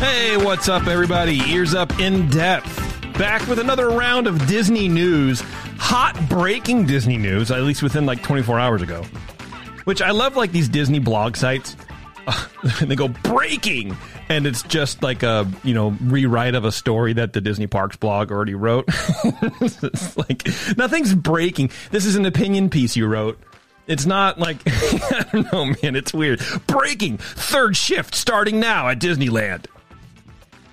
Hey, what's up, everybody? Ears up in depth. Back with another round of Disney news. Hot breaking Disney news, at least within like 24 hours ago. Which I love, like these Disney blog sites. and they go breaking, and it's just like a you know rewrite of a story that the Disney Parks blog already wrote. it's like nothing's breaking. This is an opinion piece you wrote. It's not like I don't know, man. It's weird. Breaking third shift starting now at Disneyland.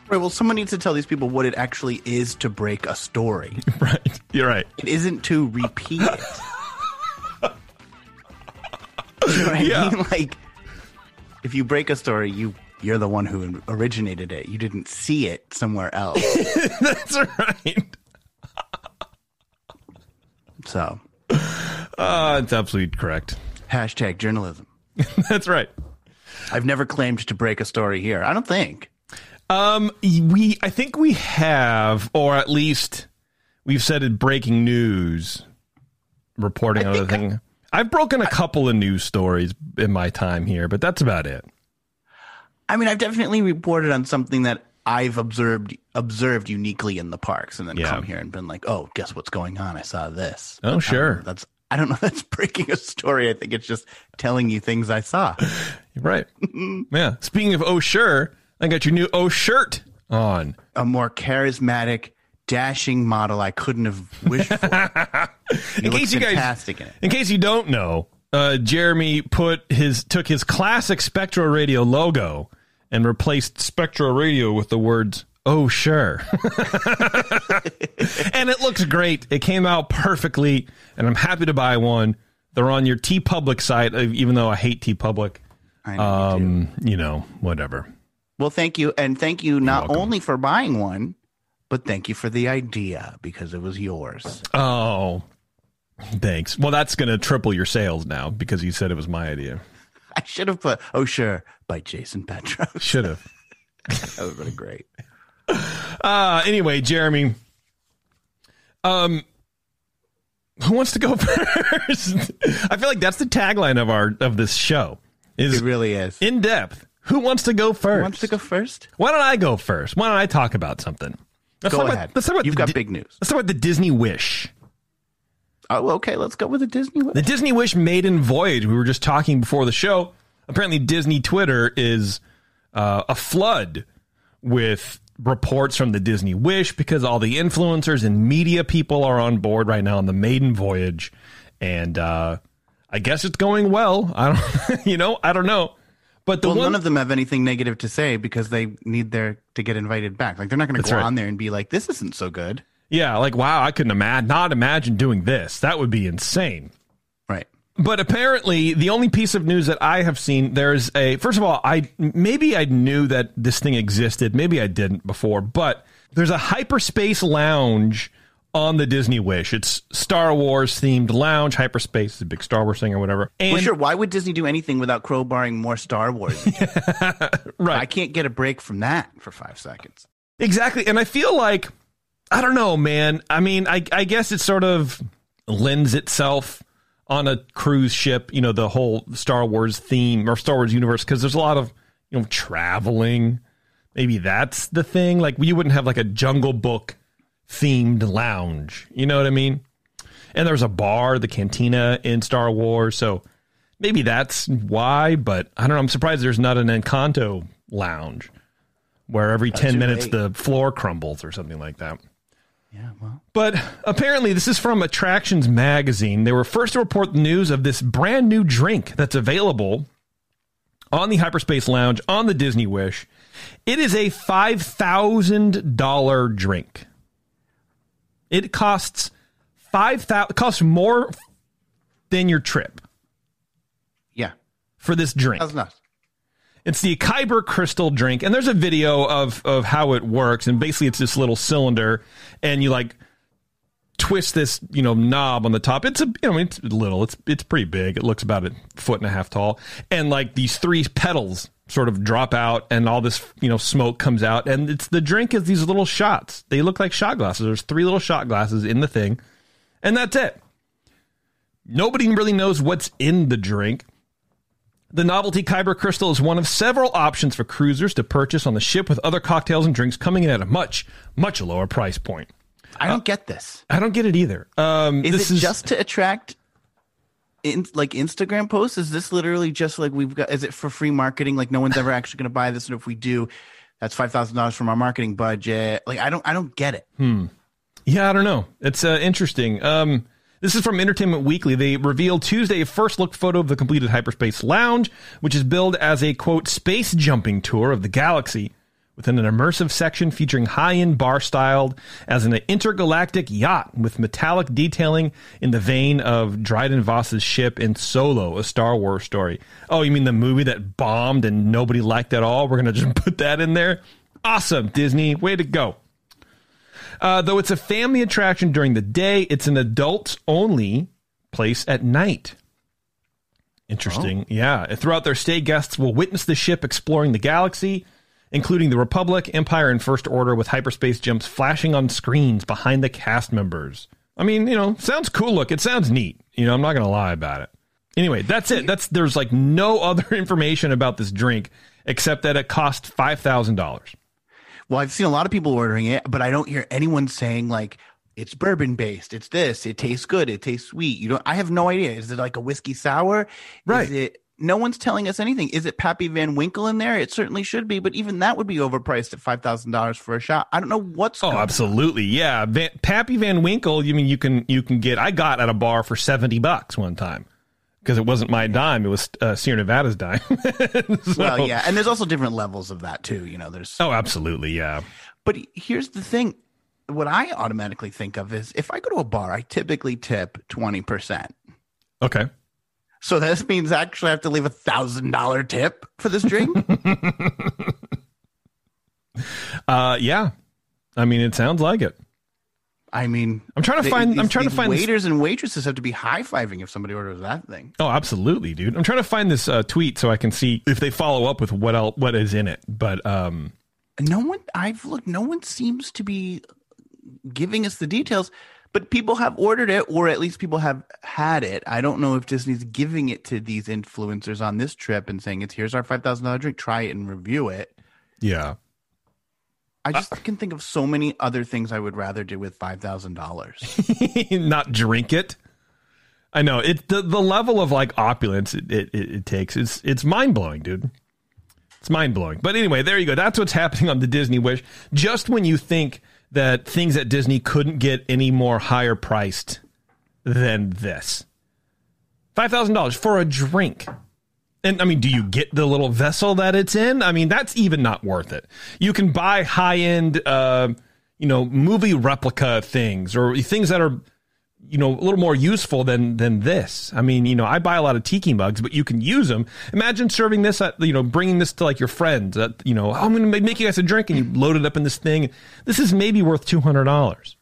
Right. Well, someone needs to tell these people what it actually is to break a story. Right. You're right. It isn't to repeat it. you know what Yeah. I mean? Like, if you break a story, you you're the one who originated it. You didn't see it somewhere else. That's right. so, Uh, it's absolutely correct. hashtag journalism. That's right. I've never claimed to break a story here. I don't think. Um, we I think we have, or at least we've said it breaking news, reporting on the thing. I've broken a couple of news stories in my time here, but that's about it. I mean, I've definitely reported on something that I've observed observed uniquely in the parks, and then Yeah. come here and been like, "Oh, guess what's going on? I saw this." Oh, But, um, sure. that's I don't know. That's breaking a story. I think it's just telling you things I saw. You're right. yeah. Speaking of oh sure, I got your new O shirt on. A more charismatic, dashing model I couldn't have wished for. in case you guys, fantastic in it. in case you don't know, uh, Jeremy put his took his classic Spectro Radio logo and replaced Spectro Radio with the words "Oh sure," and it looks great. It came out perfectly, and I'm happy to buy one. They're on your TeePublic site, even though I hate TeePublic. I know you. Um, you know, whatever. Well, thank you, and thank you not only for buying one, but thank you for the idea because it was yours. Oh, thanks. Well, that's going to triple your sales now because you said it was my idea. I should have put "Oh sure" by Jason Petros. Should have. that would have been great. Uh, anyway, Jeremy. Um, who wants to go first? I feel like that's the tagline of our of this show. Is It really is. in depth. Who wants to go first? Who wants to go first? Why don't I go first? Why don't I talk about something? Let's Go talk ahead. About, let's talk about You've got Di- big news. Let's talk about the Disney Wish. Oh, okay. Let's go with the Disney. Wish. The Disney Wish maiden voyage. We were just talking before the show. Apparently, Disney Twitter is uh, a flood with reports from the Disney Wish because all the influencers and media people are on board right now on the maiden voyage, and uh, I guess it's going well. I don't, you know, I don't know. But the well, one, none of them have anything negative to say because they need their to get invited back. Like they're not going to go right. on there and be like, "This isn't so good." yeah, like wow, I couldn't imagine, not imagine doing this. That would be insane. Right. But apparently, the only piece of news that I have seen, there's a. First of all, I maybe I knew that this thing existed. Maybe I didn't before, but there's a hyperspace lounge on the Disney Wish. It's Star Wars themed lounge. Hyperspace is a big Star Wars thing or whatever. And well, sure. Why would Disney do anything without crowbarring more Star Wars? right, I can't get a break from that for five seconds. Exactly. And I feel like, I don't know, man. I mean, I, I guess it sort of lends itself on a cruise ship, you know, the whole Star Wars theme or Star Wars universe, because there's a lot of, you know, traveling. Maybe that's the thing. Like, you wouldn't have like a jungle book themed lounge. You know what I mean? And there's a bar, the cantina in Star Wars. So maybe that's why, but I don't know. I'm surprised there's not an Encanto lounge where every 10 minutes late. the floor crumbles or something like that. Yeah, well, But apparently, this is from Attractions Magazine. They were first to report the news of this brand new drink that's available on the Hyperspace Lounge on the Disney Wish. It is a $5,000 drink. It costs five thousand. Costs more than your trip yeah, for this drink. that's nuts. It's the Kyber crystal drink, and there's a video of of how it works. And basically, it's this little cylinder, and you like twist this you know knob on the top. It's a you know it's little. It's it's pretty big. It looks about a foot and a half tall, and like these three petals sort of drop out, and all this you know smoke comes out, and it's the drink is these little shots. They look like shot glasses. There's three little shot glasses in the thing, and that's it. Nobody really knows what's in the drink. The novelty Kyber Crystal is one of several options for cruisers to purchase on the ship with other cocktails and drinks coming in at a much, much lower price point. I don't get this. I don't get it either. Um, Is this it just to attract in, like Instagram posts? Is this literally just like we've got? Is it for free marketing? Like no one's ever actually going to buy this, and if we do, that's five thousand dollars from our marketing budget. Like I don't, I don't get it. Hmm. Yeah, I don't know. It's uh, interesting. Um, this is from Entertainment Weekly. They revealed Tuesday a first look photo of the completed Hyperspace Lounge, which is billed as a quote space jumping tour of the galaxy within an immersive section featuring high end bar styled as an intergalactic yacht with metallic detailing in the vein of Dryden Voss's ship in Solo, a Star Wars story. Oh, you mean the movie that bombed and nobody liked at all? We're going to just put that in there? Awesome, Disney. Way to go. Uh, though it's a family attraction during the day, it's an adults only place at night. Interesting. Yeah. Throughout their stay, guests will witness the ship exploring the galaxy, including the Republic, Empire, and First Order, with hyperspace jumps flashing on screens behind the cast members. I mean, you know, sounds cool. Look, it sounds neat. You know, I'm not going to lie about it. Anyway, that's it. That's there's like no other information about this drink except that it cost five thousand dollars. Well, I've seen a lot of people ordering it, but I don't hear anyone saying like it's bourbon based. It's this. It tastes good. It tastes sweet. You don't. I have no idea. Is it like a whiskey sour? Right. Is it? No one's telling us anything. Is it Pappy Van Winkle in there? It certainly should be, but even that would be overpriced at five thousand dollars for a shot. I don't know what's. Oh, going on. absolutely, yeah. Van, Pappy Van Winkle. You mean you can you can get? I got at a bar for seventy bucks one time because it wasn't my dime; it was uh, Sierra Nevada's dime. So- Well, yeah, and there's also different levels of that too. You know, there's. Oh, absolutely, yeah. But here's the thing: what I automatically think of is if I go to a bar, I typically tip twenty percent. Okay. So this means I actually have to leave a thousand dollar tip for this drink. Uh, yeah. I mean, it sounds like it. I mean, I'm trying to th- find- I'm trying to these find this- waiters and waitresses have to be high fiving if somebody orders that thing. Oh, absolutely, dude. I'm trying to find this uh, tweet so I can see if they follow up with what else, what is in it. But um, No one, I've looked. No one seems to be giving us the details. But people have ordered it, or at least people have had it. I don't know if Disney's giving it to these influencers on this trip and saying it's here's our five thousand dollar drink. Try it and review it. yeah. I just can think of so many other things I would rather do with five thousand dollars. not drink it. I know it. The, the level of like opulence it, it, it takes it's it's mind blowing, dude. It's mind blowing. But anyway, there you go. That's what's happening on the Disney Wish. Just when you think that things at Disney couldn't get any more higher priced than this, five thousand dollars for a drink. And I mean, do you get the little vessel that it's in? I mean, that's even not worth it. You can buy high end, uh, you know, movie replica things or things that are, you know, a little more useful than than this. I mean, you know, I buy a lot of tiki mugs, but you can use them. Imagine serving this at, you know, bringing this to like your friends. That you know, I'm going to make you guys a drink, and you load it up in this thing. This is maybe worth two hundred dollars.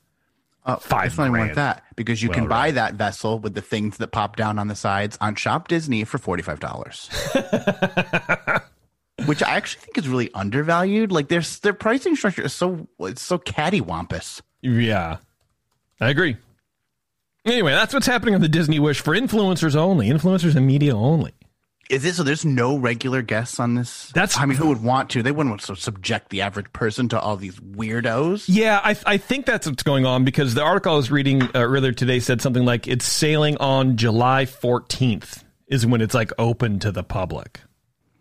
Uh, Five It's not even worth that because you can Well, buy that vessel with the things that pop down on the sides on Shop Disney for forty five dollars. Which I actually think is really undervalued. Like their their pricing structure is so it's so cattywampus. Yeah, I agree. Anyway, that's what's happening on the Disney Wish for influencers only, influencers and media only. Is it so? There's no regular guests on this. That's- I mean, who would want to? They wouldn't want to subject the average person to all these weirdos. Yeah, I, I think that's what's going on because the article I was reading uh, earlier today said something like it's sailing on July 14th is when it's like open to the public.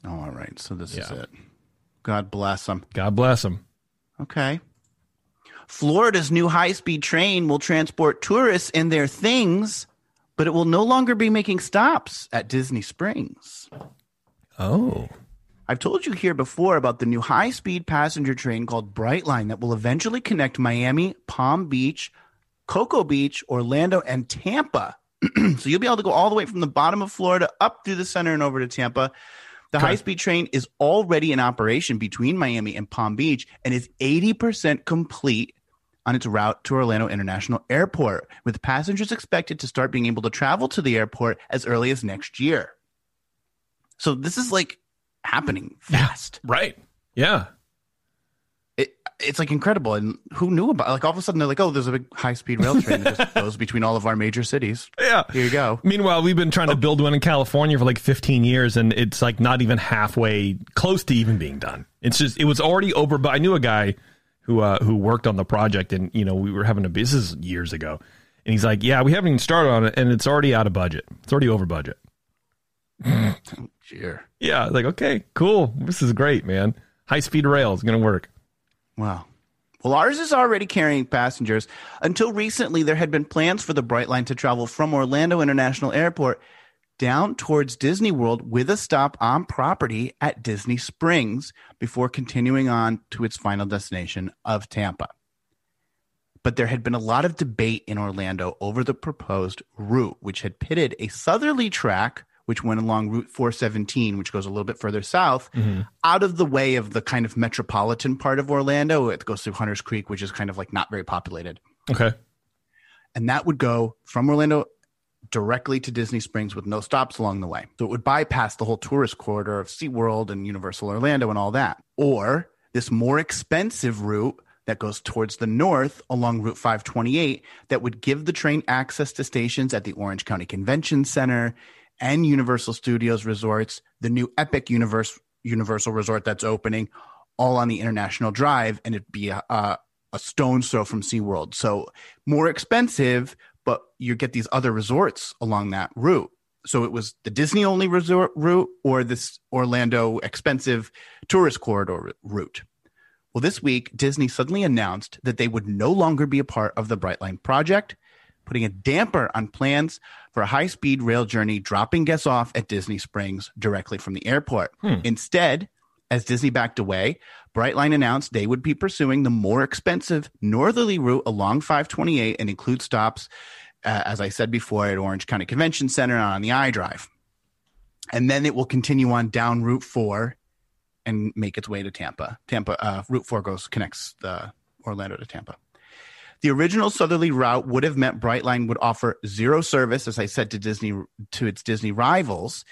Oh, all right. So this is it. God bless them. God bless them. Okay. Florida's new high speed train will transport tourists and their things, but it will no longer be making stops at Disney Springs. Oh. I've told you here before about the new high speed passenger train called Brightline that will eventually connect Miami, Palm Beach, Cocoa Beach, Orlando, and Tampa. so you'll be able to go all the way from the bottom of Florida up through the center and over to Tampa. The high speed train is already in operation between Miami and Palm Beach and is 80% complete on its route to Orlando International Airport, with passengers expected to start being able to travel to the airport as early as next year. So this is like happening fast. Right. Yeah. It, it's like incredible. And who knew about Like all of a sudden they're like, oh, there's a big high speed rail train that just goes between all of our major cities. Yeah. Here you go. Meanwhile, we've been trying to build one in California for like 15 years, and it's like not even halfway close to even being done. It's just it was already over. But I knew a guy who uh, who worked on the project, and you know we were having a business years ago, and he's like, "Yeah, we haven't even started on it, and it's already out of budget. It's already over budget." Cheer. Yeah, like okay, cool. This is great, man. High speed rail is gonna work. Wow. Well, ours is already carrying passengers. Until recently, there had been plans for the Brightline to travel from Orlando International Airport down towards Disney World with a stop on property at Disney Springs before continuing on to its final destination of Tampa. But there had been a lot of debate in Orlando over the proposed route, which had pitted a southerly track, which went along Route 417, which goes a little bit further south, mm-hmm. out of the way of the kind of metropolitan part of Orlando. It goes through Hunters Creek, which is kind of like not very populated. Okay. And that would go from Orlando directly to Disney Springs with no stops along the way. So it would bypass the whole tourist corridor of SeaWorld and Universal Orlando and all that. Or this more expensive route that goes towards the north along Route 528 that would give the train access to stations at the Orange County Convention Center and Universal Studios resorts, the new Epic Universe Universal Resort that's opening, all on the International Drive, and it'd be a, a, a stone's throw from SeaWorld. So more expensive, but you get these other resorts along that route. So it was the Disney only resort route or this Orlando expensive tourist corridor route. Well, this week, Disney suddenly announced that they would no longer be a part of the Brightline project, putting a damper on plans for a high speed rail journey, dropping guests off at Disney Springs directly from the airport. Instead, as Disney backed away, Brightline announced they would be pursuing the more expensive northerly route along 528 and include stops, uh, as I said before, at Orange County Convention Center on the I Drive. And then it will continue on down Route 4 and make its way to Tampa. Tampa, uh, Route 4 goes, connects the Orlando to Tampa. The original southerly route would have meant Brightline would offer zero service, as I said, to Disney to its Disney rivals.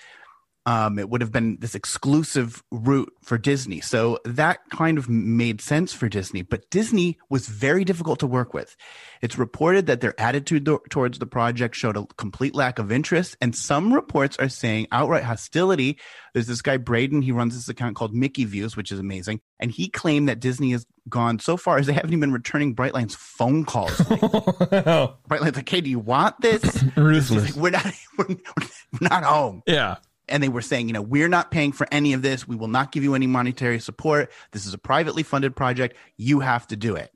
Um, it would have been this exclusive route for Disney. So that kind of made sense for Disney, but Disney was very difficult to work with. It's reported that their attitude th- towards the project showed a complete lack of interest, and some reports are saying outright hostility. There's this guy, Braden, he runs this account called Mickey Views, which is amazing. And he claimed that Disney has gone so far as they haven't even been returning Brightline's phone calls. Brightline's like, hey, do you want this? Ruthless. We're not, we're, we're not home Yeah. And they were saying, you know, we're not paying for any of this. We will not give you any monetary support. This is a privately funded project. You have to do it.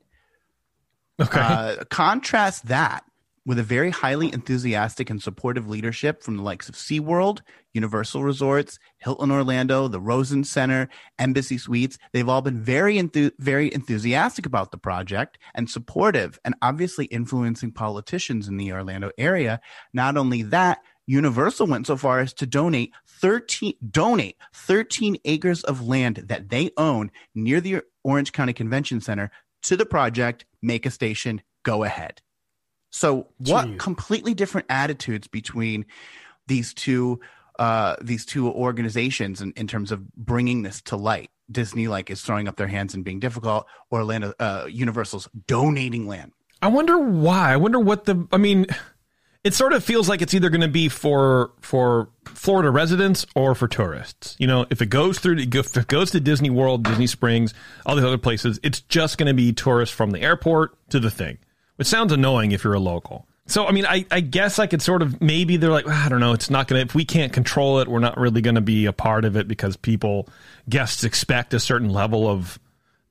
Okay. Uh, contrast that with a very highly enthusiastic and supportive leadership from the likes of SeaWorld, Universal Resorts, Hilton Orlando, the Rosen Center, Embassy Suites. They've all been very enthu- very enthusiastic about the project and supportive and obviously influencing politicians in the Orlando area. Not only that, Universal went so far as to donate 13 donate 13 acres of land that they own near the Orange County Convention Center to the project, make a station, go ahead. So what Jeez. completely different attitudes between these two uh, these two organizations in, in terms of bringing this to light. Disney like is throwing up their hands and being difficult. Orlando uh, Universal's donating land. I wonder why. I wonder what the. I mean, it sort of feels like it's either going to be for for Florida residents or for tourists. You know, if it goes through, if it goes to Disney World, Disney Springs, all these other places, it's just going to be tourists from the airport to the thing, which sounds annoying if you're a local. So, I mean, I, I guess I could sort of maybe they're like, ah, I don't know, it's not going to, if we can't control it, we're not really going to be a part of it because people, guests expect a certain level of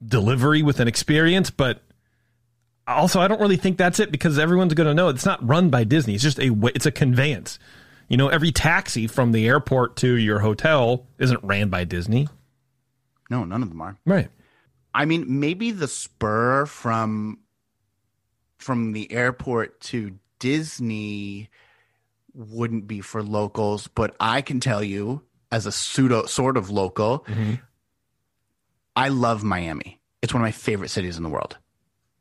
delivery with an experience. But also, I don't really think that's it because everyone's going to know it's not run by Disney. It's just a, it's a conveyance. You know, every taxi from the airport to your hotel isn't ran by Disney. No, none of them are. Right. I mean, maybe the spur from from the airport to Disney wouldn't be for locals, but I can tell you as a pseudo sort of local, mm-hmm. I love Miami. It's one of my favorite cities in the world.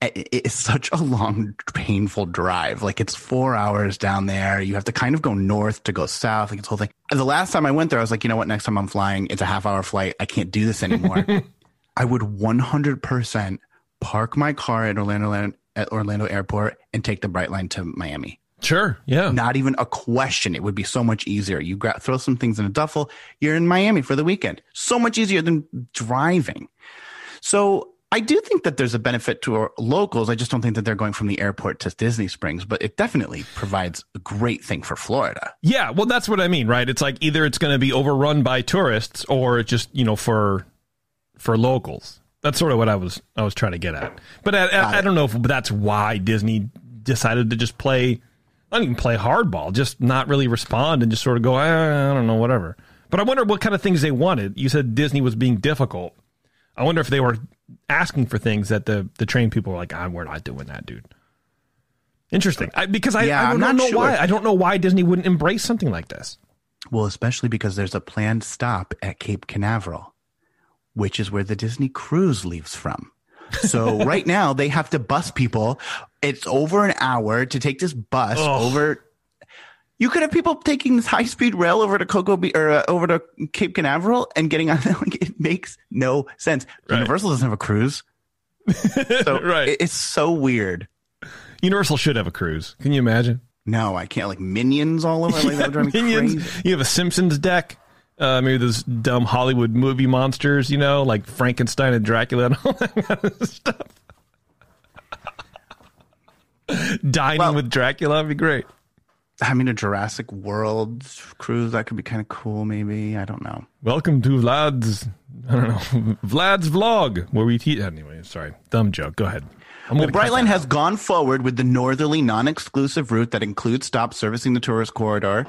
It's such a long, painful drive. Like it's four hours down there. You have to kind of go north to go south. Like it's whole thing. The last time I went there, I was like, you know what? Next time I'm flying, it's a half hour flight. I can't do this anymore. I would 100% park my car at Orlando at Orlando Airport and take the Brightline to Miami. Sure. Yeah. Not even a question. It would be so much easier. You throw some things in a duffel. You're in Miami for the weekend. So much easier than driving. So I do think that there's a benefit to our locals. I just don't think that they're going from the airport to Disney Springs, but it definitely provides a great thing for Florida. Yeah, well, that's what I mean, right? It's like either it's going to be overrun by tourists or just you know for for locals. That's sort of what I was I was trying to get at. But I, I, I don't know if that's why Disney decided to just play, not even play hardball, just not really respond and just sort of go, I, I don't know, whatever. But I wonder what kind of things they wanted. You said Disney was being difficult. I wonder if they were asking for things that the the train people were like, ah, we're not doing that, dude. Interesting, I, because I, yeah, I don't, don't know sure. why. I don't know why Disney wouldn't embrace something like this. Well, especially because there's a planned stop at Cape Canaveral which is where the Disney cruise leaves from. So right now they have to bus people. It's over an hour to take this bus over. You could have people taking this high speed rail over to Cocoa Be- or uh, over to Cape Canaveral and getting on. Like, it makes no sense. Right. Universal doesn't have a cruise, so right. It, it's so weird. Universal should have a cruise. Can you imagine? No, I can't. Like minions all over. Like that would drive me minions. crazy. You have a Simpsons deck. Uh, maybe those dumb Hollywood movie monsters, you know, like Frankenstein and Dracula and all that kind of stuff. Dining well, with Dracula would be great. I mean, a Jurassic World cruise that could be kind of cool. Maybe I don't know. Welcome to Vlad's. I don't know Vlad's vlog where we teach. Anyway, sorry, dumb joke. Go ahead. well, Brightline has gone forward with the northerly, non-exclusive route that includes stops servicing the tourist corridor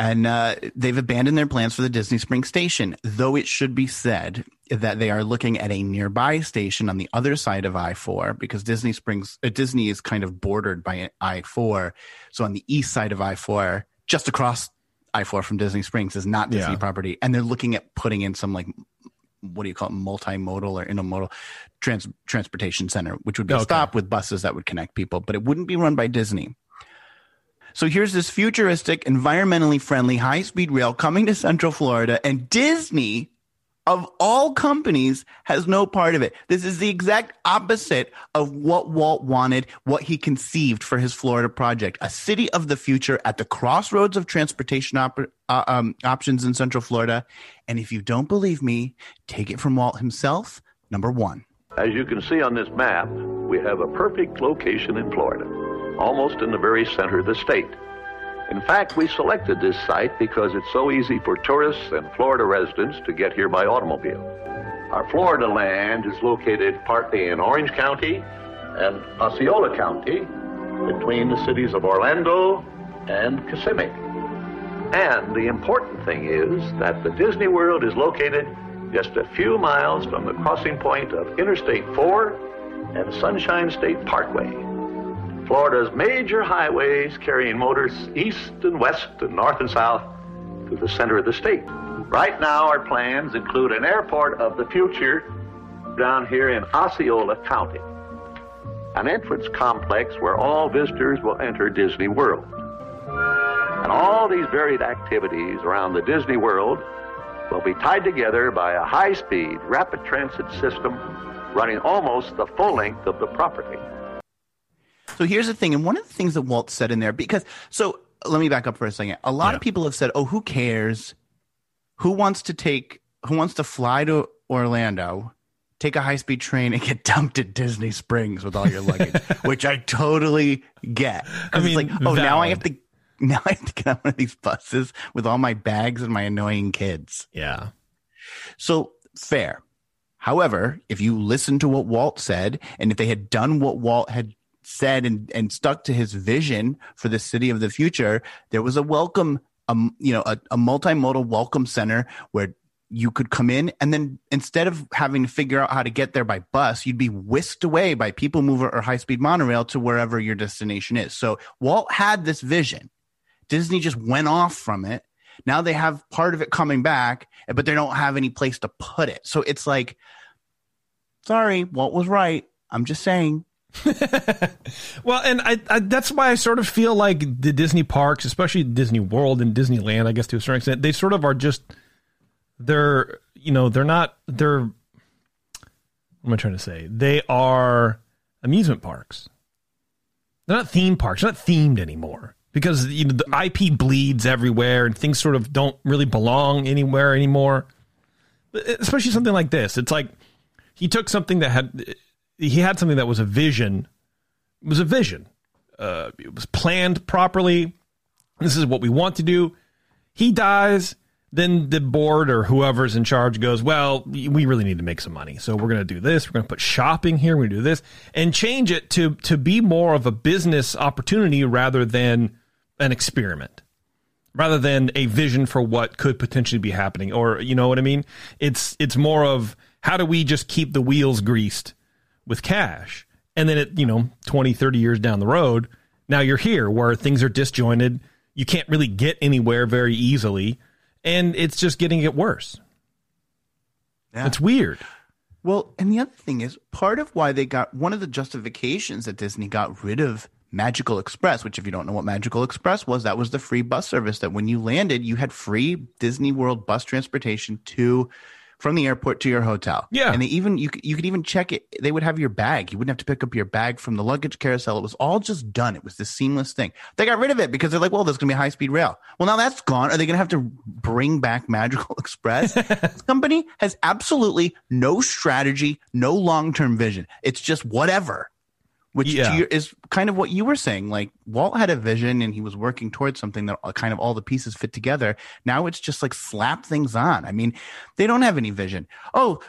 and uh, they've abandoned their plans for the Disney Springs station, though it should be said that they are looking at a nearby station on the other side of I 4 because Disney Springs, uh, Disney is kind of bordered by I 4. So on the east side of I 4, just across I 4 from Disney Springs is not Disney yeah. property. And they're looking at putting in some like, what do you call it, multimodal or intermodal trans- transportation center, which would be okay. a stop with buses that would connect people, but it wouldn't be run by Disney. So here's this futuristic, environmentally friendly high speed rail coming to Central Florida, and Disney, of all companies, has no part of it. This is the exact opposite of what Walt wanted, what he conceived for his Florida project a city of the future at the crossroads of transportation op- uh, um, options in Central Florida. And if you don't believe me, take it from Walt himself. Number one. As you can see on this map, we have a perfect location in Florida almost in the very center of the state. In fact, we selected this site because it's so easy for tourists and Florida residents to get here by automobile. Our Florida land is located partly in Orange County and Osceola County between the cities of Orlando and Kissimmee. And the important thing is that the Disney World is located just a few miles from the crossing point of Interstate 4 and Sunshine State Parkway. Florida's major highways carrying motors east and west and north and south to the center of the state. Right now, our plans include an airport of the future down here in Osceola County, an entrance complex where all visitors will enter Disney World. And all these varied activities around the Disney World will be tied together by a high speed, rapid transit system running almost the full length of the property. So here's the thing, and one of the things that Walt said in there, because so let me back up for a second. A lot Yeah. of people have said, "Oh, who cares? Who wants to take? Who wants to fly to Orlando?" Take a high speed train and get dumped at Disney Springs with all your luggage, which I totally get. I mean, it's like, oh, now I have to, now I have to get on one of these buses with all my bags and my annoying kids. Yeah. So fair. However, if you listen to what Walt said, and if they had done what Walt had said and, and stuck to his vision for the city of the future, there was a welcome, um, you know, a, a multimodal welcome center where you could come in and then instead of having to figure out how to get there by bus, you'd be whisked away by people mover or high speed monorail to wherever your destination is. So Walt had this vision. Disney just went off from it. Now they have part of it coming back, but they don't have any place to put it. So it's like, sorry, Walt was right. I'm just saying. Well, and I, I that's why I sort of feel like the Disney parks, especially Disney World and Disneyland, I guess to a certain extent, they sort of are just they're you know they're not they're what am I trying to say? They are amusement parks. They're not theme parks. They're not themed anymore because you know the IP bleeds everywhere and things sort of don't really belong anywhere anymore. Especially something like this. It's like he took something that had he had something that was a vision it was a vision. Uh, it was planned properly. This is what we want to do. He dies. Then the board or whoever's in charge goes, well, we really need to make some money. So we're going to do this. We're going to put shopping here. We're going to do this and change it to, to be more of a business opportunity rather than an experiment, rather than a vision for what could potentially be happening. Or, you know what I mean? It's, it's more of how do we just keep the wheels greased with cash? And then it, you know, 20, 30 years down the road, now you're here where things are disjointed. You can't really get anywhere very easily. And it's just getting it worse. Yeah. It's weird. Well, and the other thing is part of why they got one of the justifications that Disney got rid of Magical Express, which if you don't know what Magical Express was, that was the free bus service that when you landed, you had free Disney World bus transportation to from the airport to your hotel. Yeah. And they even you could- you could even check it. They would have your bag. You wouldn't have to pick up your bag from the luggage carousel. It was all just done. It was this seamless thing. They got rid of it because they're like, well, there's gonna be high speed rail. Well, now that's gone. Are they gonna have to bring back Magical Express? this company has absolutely no strategy, no long term vision. It's just whatever. Which to Yeah. your, is kind of what you were saying. Like Walt had a vision and he was working towards something that uh, kind of all the pieces fit together. Now it's just like slap things on. I mean, they don't have any vision. Oh,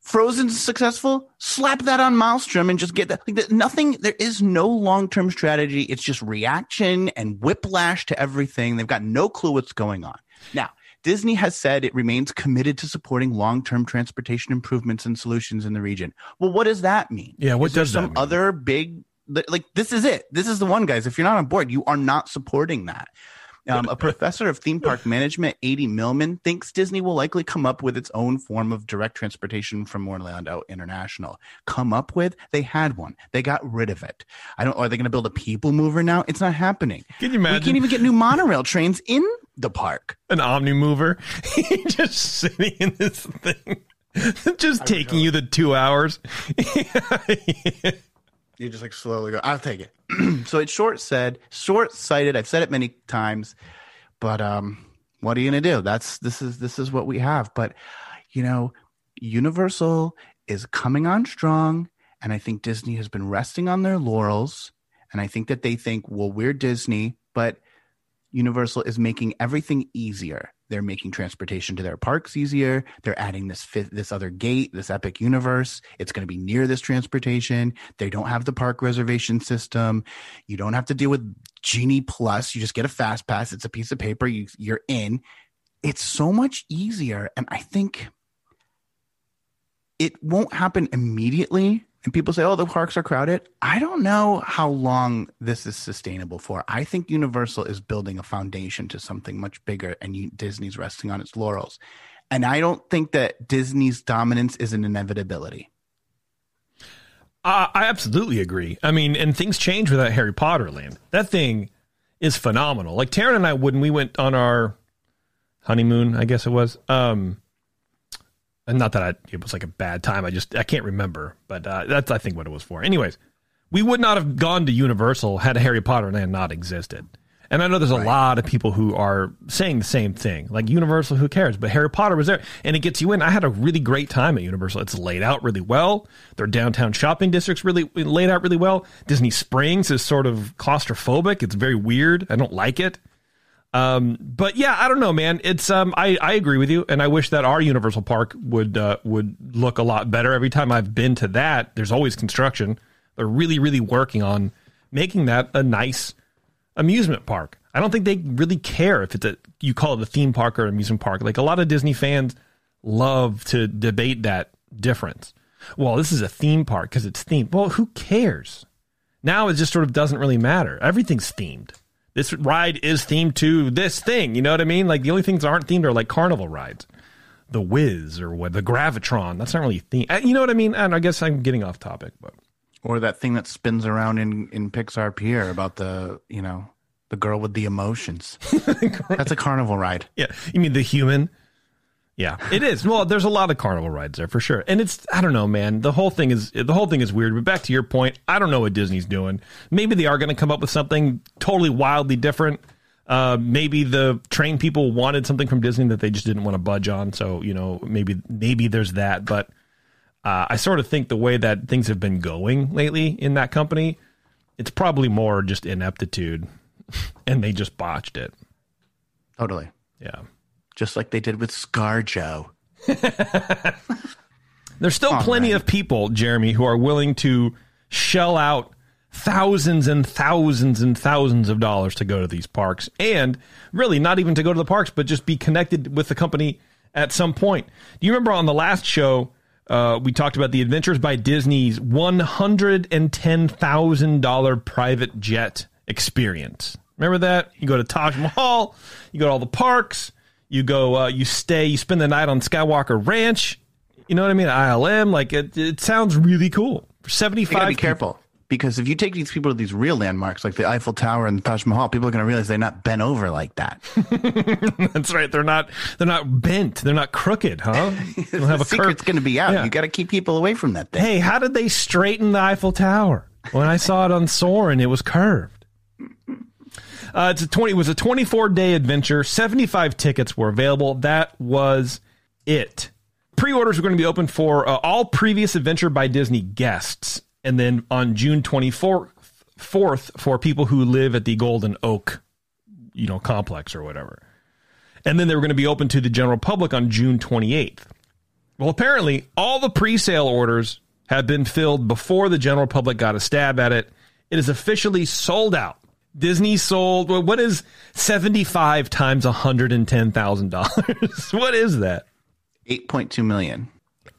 Frozen's successful. Slap that on Maelstrom and just get that. Like that nothing. There is no long term strategy. It's just reaction and whiplash to everything. They've got no clue what's going on. Now, Disney has said it remains committed to supporting long term transportation improvements and solutions in the region. Well, what does that mean? Yeah, what does that some mean? other big like this is it. This is the one, guys. If you're not on board, you are not supporting that. Um, a professor of theme park management, Ady Milman, thinks Disney will likely come up with its own form of direct transportation from Orlando International. Come up with? They had one. They got rid of it. I don't. Are they going to build a people mover now? It's not happening. Can you imagine? We can't even get new monorail trains in the park. an omni mover just sitting in this thing, just taking you the two hours? You just like slowly go. I'll take it. so it's short said, short sighted. I've said it many times, but um, what are you gonna do? That's this is this is what we have. But you know, Universal is coming on strong, and I think Disney has been resting on their laurels. And I think that they think, well, we're Disney, but Universal is making everything easier. They're making transportation to their parks easier. They're adding this fifth, this other gate, this epic universe. It's going to be near this transportation. They don't have the park reservation system. You don't have to deal with Genie Plus. You just get a fast pass. It's a piece of paper. You, you're in. It's so much easier. And I think it won't happen immediately. And people say, oh, the parks are crowded. I don't know how long this is sustainable for. I think Universal is building a foundation to something much bigger, and Disney's resting on its laurels. And I don't think that Disney's dominance is an inevitability. I absolutely agree. I mean, and things change with that Harry Potter land. That thing is phenomenal. Like Taryn and I, when we went on our honeymoon, I guess it was. Um, and not that I, it was like a bad time. I just I can't remember, but uh, that's I think what it was for. Anyways, We would not have gone to Universal had Harry Potter Land not existed. And I know there's a right. lot of people who are saying the same thing. Like Universal, who cares? But Harry Potter was there and it gets you in. I had a really great time at Universal. It's laid out really well. Their downtown shopping district's really laid out really well. Disney Springs is sort of claustrophobic. It's very weird. I don't like it. Um, but yeah, I don't know, man. It's um, I, I agree with you, and I wish that our Universal Park would uh, would look a lot better. Every time I've been to that, there's always construction. They're really, really working on making that a nice amusement park. I don't think they really care if it's a you call it a theme park or amusement park. Like a lot of Disney fans love to debate that difference. Well, this is a theme park because it's themed. Well, who cares? Now it just sort of doesn't really matter. Everything's themed. This ride is themed to this thing. You know what I mean? Like the only things that aren't themed are like carnival rides, the Whiz or what the Gravitron. That's not really themed. Uh, you know what I mean? And I guess I'm getting off topic, but or that thing that spins around in in Pixar Pier about the you know the girl with the emotions. That's a carnival ride. Yeah. You mean the human? Yeah, it is. Well, there's a lot of carnival rides there for sure. And it's I don't know, man. The whole thing is the whole thing is weird. But back to your point, I don't know what Disney's doing. Maybe they are going to come up with something totally wildly different. Uh, maybe the train people wanted something from Disney that they just didn't want to budge on. So you know, maybe maybe there's that. But uh, I sort of think the way that things have been going lately in that company, it's probably more just ineptitude and they just botched it. Totally. Yeah. Just like they did with ScarJo. There's still All plenty right. of people, Jeremy, who are willing to shell out thousands and thousands and thousands of dollars to go to these parks and really not even to go to the parks but just be connected with the company at some point do you remember on the last show uh, we talked about the adventures by disney's $110000 private jet experience. Remember that? You go to Taj Mahal, you go to all the parks, you go, uh, you stay, you spend the night on Skywalker Ranch. You know what I mean? ILM, like it, it sounds really cool. For seventy five, be careful because if you take these people to these real landmarks like the Eiffel Tower and the Taj Mahal, people are going to realize they're not bent over like that. That's right. They're not. They're not bent. They're not crooked, huh? the have a secret's going to be out. Yeah. You got to keep people away from that thing. Hey, how did they straighten the Eiffel Tower? When I saw it on Soarin', it was curved. Uh, it's a 20, it was a 24 day adventure. 75 tickets were available. That was it. Pre orders were going to be open for uh, all previous Adventure by Disney guests. And then on June 24th, 4th for people who live at the Golden Oak, you know, complex or whatever. And then they were going to be open to the general public on June 28th. Well, apparently, all the pre sale orders have been filled before the general public got a stab at it. It is officially sold out. Disney sold what is 75 times $110,000? what is that? 8.2 million.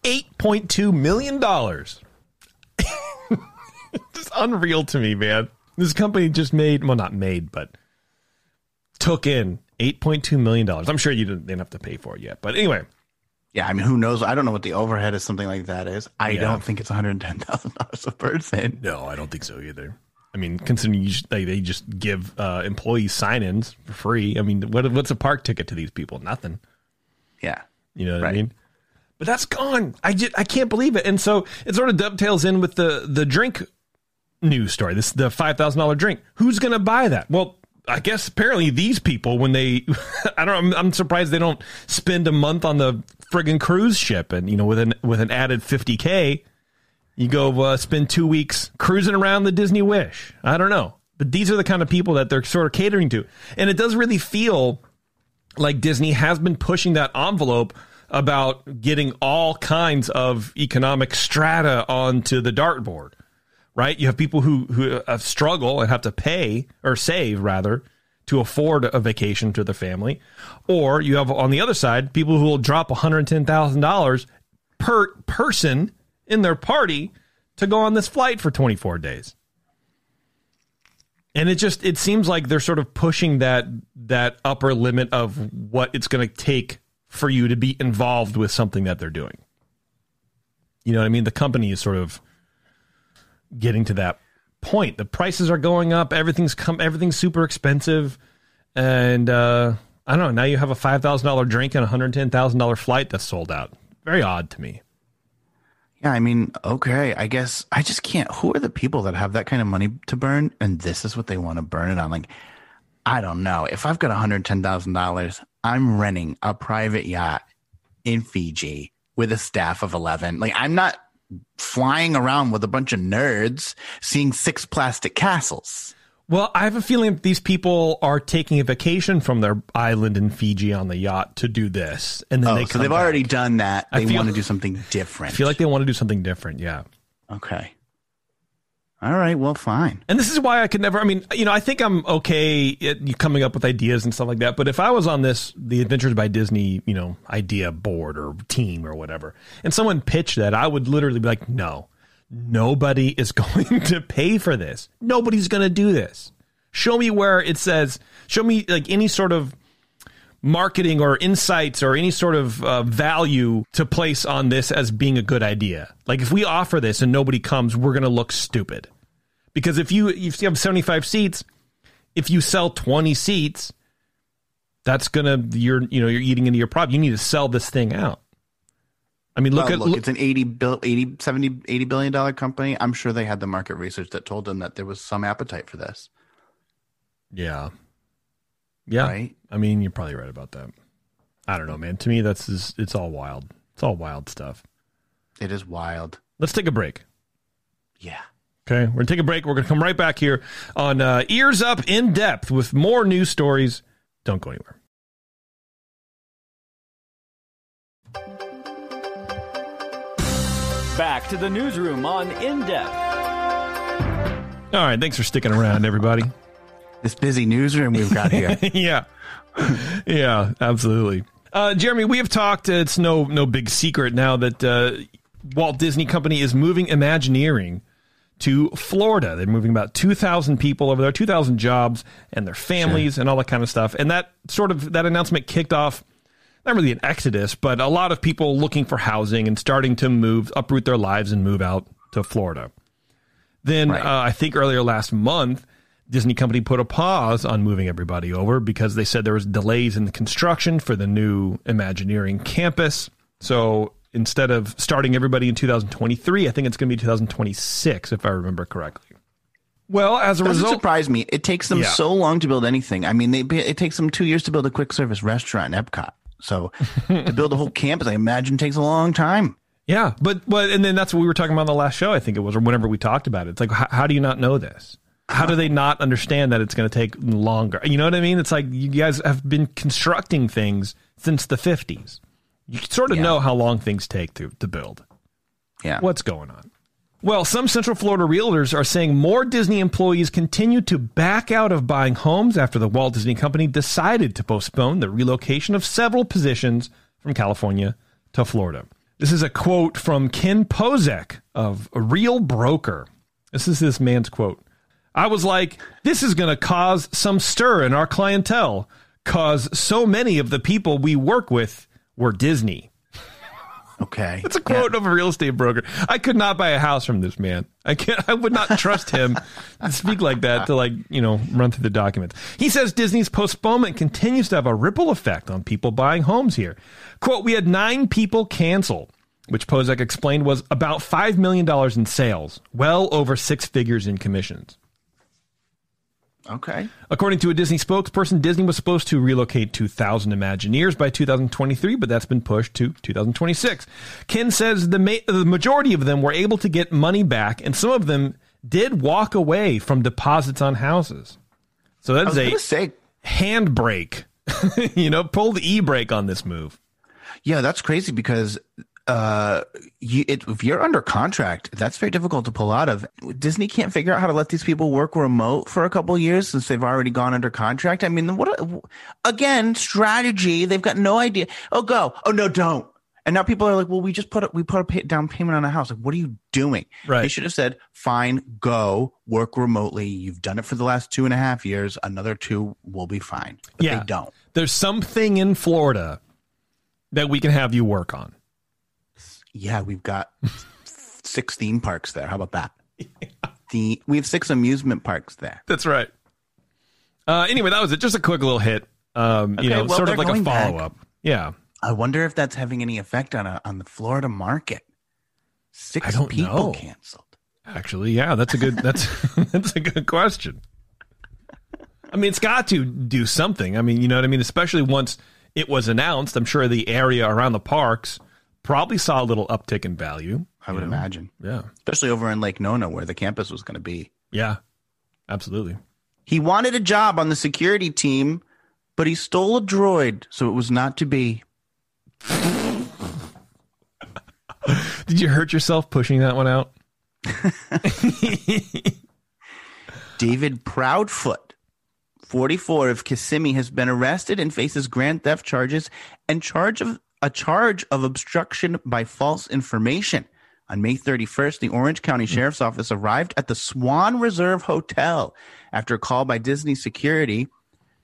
8.2 million dollars. just unreal to me, man. This company just made, well not made, but took in 8.2 million dollars. I'm sure you didn't, didn't have to pay for it yet. But anyway, yeah, I mean, who knows? I don't know what the overhead of something like that is. I yeah. don't think it's one hundred ten thousand dollars a person. No, I don't think so either. I mean, considering you, they, they just give uh, employees sign-ins for free. I mean, what what's a park ticket to these people? Nothing. Yeah, you know what right. I mean. But that's gone. I just I can't believe it. And so it sort of dovetails in with the the drink news story. This the five thousand dollar drink. Who's going to buy that? Well, I guess apparently these people when they I don't I'm, I'm surprised they don't spend a month on the friggin' cruise ship and you know with an with an added 50k you go uh, spend two weeks cruising around the Disney Wish. I don't know. But these are the kind of people that they're sort of catering to. And it does really feel like Disney has been pushing that envelope about getting all kinds of economic strata onto the dartboard, right? You have people who, who uh, struggle and have to pay or save rather to afford a vacation to their family. Or you have on the other side people who will drop $110,000 per person in their party to go on this flight for 24 days. And it just it seems like they're sort of pushing that that upper limit of what it's going to take for you to be involved with something that they're doing. You know what I mean? The company is sort of getting to that point. The prices are going up, everything's come everything's super expensive and uh I don't know, now you have a $5,000 drink and a $110,000 flight that's sold out. Very odd to me. Yeah, I mean, okay, I guess I just can't. Who are the people that have that kind of money to burn, and this is what they want to burn it on? Like, I don't know. If I've got one hundred ten thousand dollars, I'm renting a private yacht in Fiji with a staff of eleven. Like, I'm not flying around with a bunch of nerds seeing six plastic castles. Well, I have a feeling that these people are taking a vacation from their island in Fiji on the yacht to do this, and then Oh, they so they've back. already done that. They feel- want to do something different. I feel like they want to do something different. Yeah. okay. All right. Well, fine. And this is why I could never. I mean, you know, I think I'm okay at coming up with ideas and stuff like that. But if I was on this, the Adventures by Disney, you know, idea board or team or whatever, and someone pitched that, I would literally be like, no, nobody is going to pay for this. Nobody's going to do this. Show me where it says, show me like any sort of marketing or insights or any sort of uh, value to place on this as being a good idea. Like if we offer this and nobody comes, we're going to look stupid. Because if you if you have 75 seats, if you sell 20 seats, that's going to you're you know you're eating into your profit. You need to sell this thing out. I mean, look Well, at look, look, it's an 80 bill 80 70 80 billion dollar company. I'm sure they had the market research that told them that there was some appetite for this. yeah. Yeah. Right? I mean, you're probably right about that. I don't know, man. To me that's just, it's all wild. It's all wild stuff. It is wild. Let's take a break. Yeah. Okay, we're gonna take a break. We're gonna come right back here on uh, Ears Up in Depth with more news stories. Don't go anywhere. Back to the newsroom on In Depth. All right, thanks for sticking around, everybody. This busy newsroom we've got here. yeah, yeah, absolutely. Uh, Jeremy, we have talked. It's no no big secret now that uh, Walt Disney Company is moving Imagineering to Florida. They're moving about two thousand people over there, two thousand jobs and their families and all that kind of stuff. And that sort of that announcement kicked off not really an exodus, but a lot of people looking for housing and starting to move, uproot their lives and move out to Florida. Then Right. uh, I think earlier last month, Disney Company put a pause on moving everybody over because they said there was delays in the construction for the new Imagineering campus. So instead of starting everybody in 2023, I think it's going to be 2026 if I remember correctly. Well, as a Doesn't result, surprise me. It takes them Yeah. so long to build anything. I mean, they it takes them two years to build a quick service restaurant in Epcot. So to build a whole campus, I imagine takes a long time. Yeah, but but and then that's what we were talking about on the last show. I think it was, or whenever we talked about it. It's like, how, how do you not know this? How do they not understand that it's going to take longer? You know what I mean? It's like you guys have been constructing things since the fifties. You sort of Yeah. know how long things take to to build. Yeah. What's going on? Well, some Central Florida realtors are saying more Disney employees continue to back out of buying homes after the Walt Disney Company decided to postpone the relocation of several positions from California to Florida. This is a quote from Ken Pozek of a Real Broker. This is this man's quote. I was like, this is going to cause some stir in our clientele cause so many of the people we work with were Disney. Okay. It's a quote of a real estate broker. I could not buy a house from this man. I can't. I would not trust him to speak like that to like you know run through the documents. He says Disney's postponement continues to have a ripple effect on people buying homes here. Quote: We had nine people cancel, which Pozek explained was about five million dollars in sales, well over six figures in commissions. Okay. According to a Disney spokesperson, Disney was supposed to relocate 2,000 Imagineers by 2023, but that's been pushed to 2026. Ken says the, ma- the majority of them were able to get money back, and some of them did walk away from deposits on houses. So that's a say, handbrake. you know, pull the e brake on this move. yeah, that's crazy because uh, you, it, if you're under contract, that's very difficult to pull out of. Disney can't figure out how to let these people work remote for a couple of years since they've already gone under contract. I mean, what a- again strategy? They've got no idea. Oh, go. Oh no, don't. And now people are like, well, we just put a, we put a pay, down payment on a house. Like, what are you doing? Right. They should have said, fine, go work remotely. You've done it for the last two and a half years. Another two will be fine. But Yeah. they don't. There's something in Florida that we can have you work on. Yeah, we've got six theme parks there. How about that? The we have six amusement parks there. That's right. Uh, anyway, that was it. Just a quick little hit. Um, you know, well, sort of like a follow up. Yeah. I wonder if that's having any effect on a, on the Florida market. Six people know. canceled. Actually, yeah, that's a good that's that's a good question. I mean, it's got to do something. I mean, you know what I mean. Especially once it was announced, I'm sure the area around the parks probably saw a little uptick in value. I would know? imagine, Yeah, especially over in Lake Nona where the campus was going to be. yeah, absolutely. He wanted a job on the security team, but he stole a droid, so it was not to be. Did you hurt yourself pushing that one out? David Proudfoot, 44 of Kissimmee, has been arrested and faces grand theft charges and charge of a charge of obstruction by false information. On May 31st, the Orange County hmm. Sheriff's Office arrived at the Swan Reserve Hotel after a call by Disney security.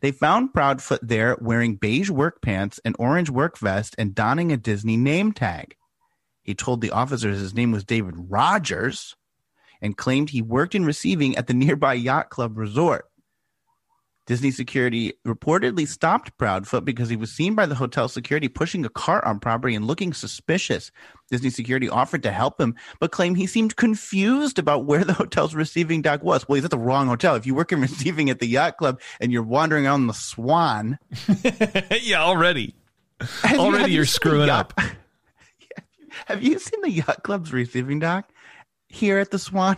They found Proudfoot there wearing beige work pants, an orange work vest, and donning a Disney name tag. He told the officers his name was David Rogers and claimed he worked in receiving at the nearby Yacht Club Resort. Disney security reportedly stopped Proudfoot because he was seen by the hotel security pushing a cart on property and looking suspicious. Disney security offered to help him, but claimed he seemed confused about where the hotel's receiving dock was. Well, he's at the wrong hotel. If you work in receiving at the Yacht Club and you're wandering on the Swan, yeah, already, already you you're seen the screwing up. Have you seen the Yacht Club's receiving dock here at the Swan?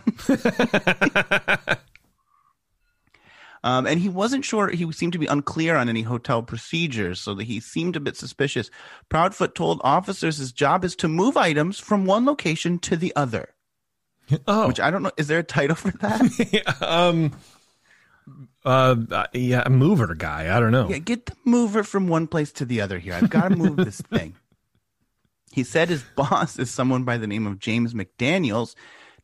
Um, and he wasn't sure. He seemed to be unclear on any hotel procedures, so that he seemed a bit suspicious. Proudfoot told officers his job is to move items from one location to the other. Oh, Which I don't know. Is there a title for that? um, uh, yeah, a mover guy. I don't know. Yeah, get the mover from one place to the other here. I've got to move this thing. He said his boss is someone by the name of James McDaniels.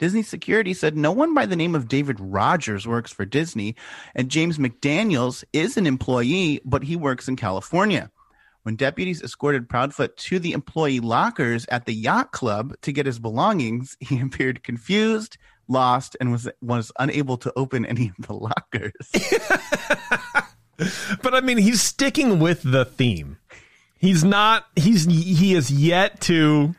Disney security said no one by the name of David Rogers works for Disney, and James McDaniels is an employee, but he works in California. When deputies escorted Proudfoot to the employee lockers at the yacht club to get his belongings, he appeared confused, lost, and was was unable to open any of the lockers. But I mean, he's sticking with the theme. He's not. He's he is yet to.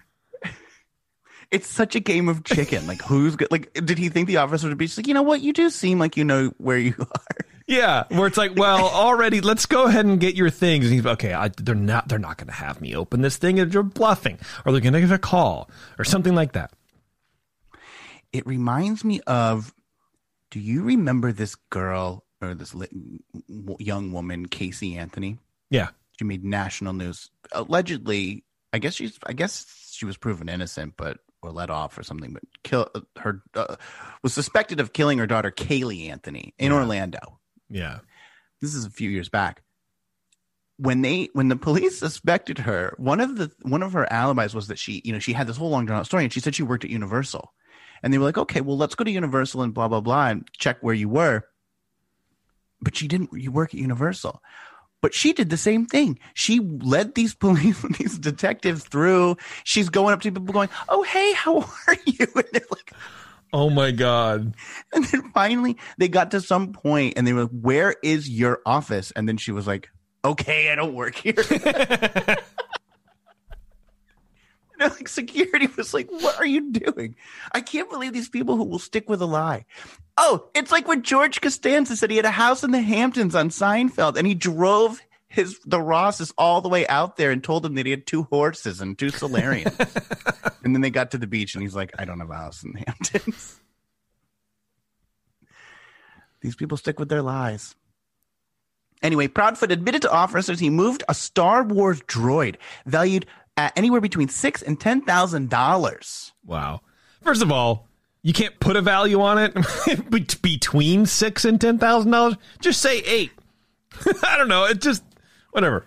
It's such a game of chicken. Like who's good? Like did he think the officer would be just like, you know what? You do seem like you know where you are. Yeah, where it's like, well, already, let's go ahead and get your things. And he's okay. I, they're not. They're not going to have me open this thing. They're bluffing, or they're going to give a call, or something like that. It reminds me of. Do you remember this girl or this young woman, Casey Anthony? Yeah. She made national news. Allegedly, I guess she's. I guess she was proven innocent, but or let off or something. But kill her uh, was suspected of killing her daughter, Caylee Anthony, in Orlando. Yeah. this is a few years back when they when the police suspected her one of the one of her alibis was that she you know she had this whole long drawn out story and she said she worked at universal and they were like okay well let's go to universal and blah blah blah and check where you were but she didn't you work at universal but she did the same thing. She led these police, these detectives through. She's going up to people going, "Oh, hey, how are you?" And they're like, Oh my god. and then finally they got to some point and they were like, Where is your office? And then she was like, Okay, I don't work here. and like security was like, What are you doing? I can't believe these people who will stick with a lie. Oh, it's like when George Costanza said he had a house in the Hamptons on Seinfeld and he drove his the Rosses all the way out there and told them that he had two horses and two Solarians. and then they got to the beach and he's like, I don't have a house in the Hamptons. These people stick with their lies. Anyway, Proudfoot admitted to officers he moved a Star Wars droid valued at anywhere between six and ten thousand dollars. Wow. First of all, you can't put a value on it between six and ten thousand dollars. Just say eight. I don't know. It just whatever.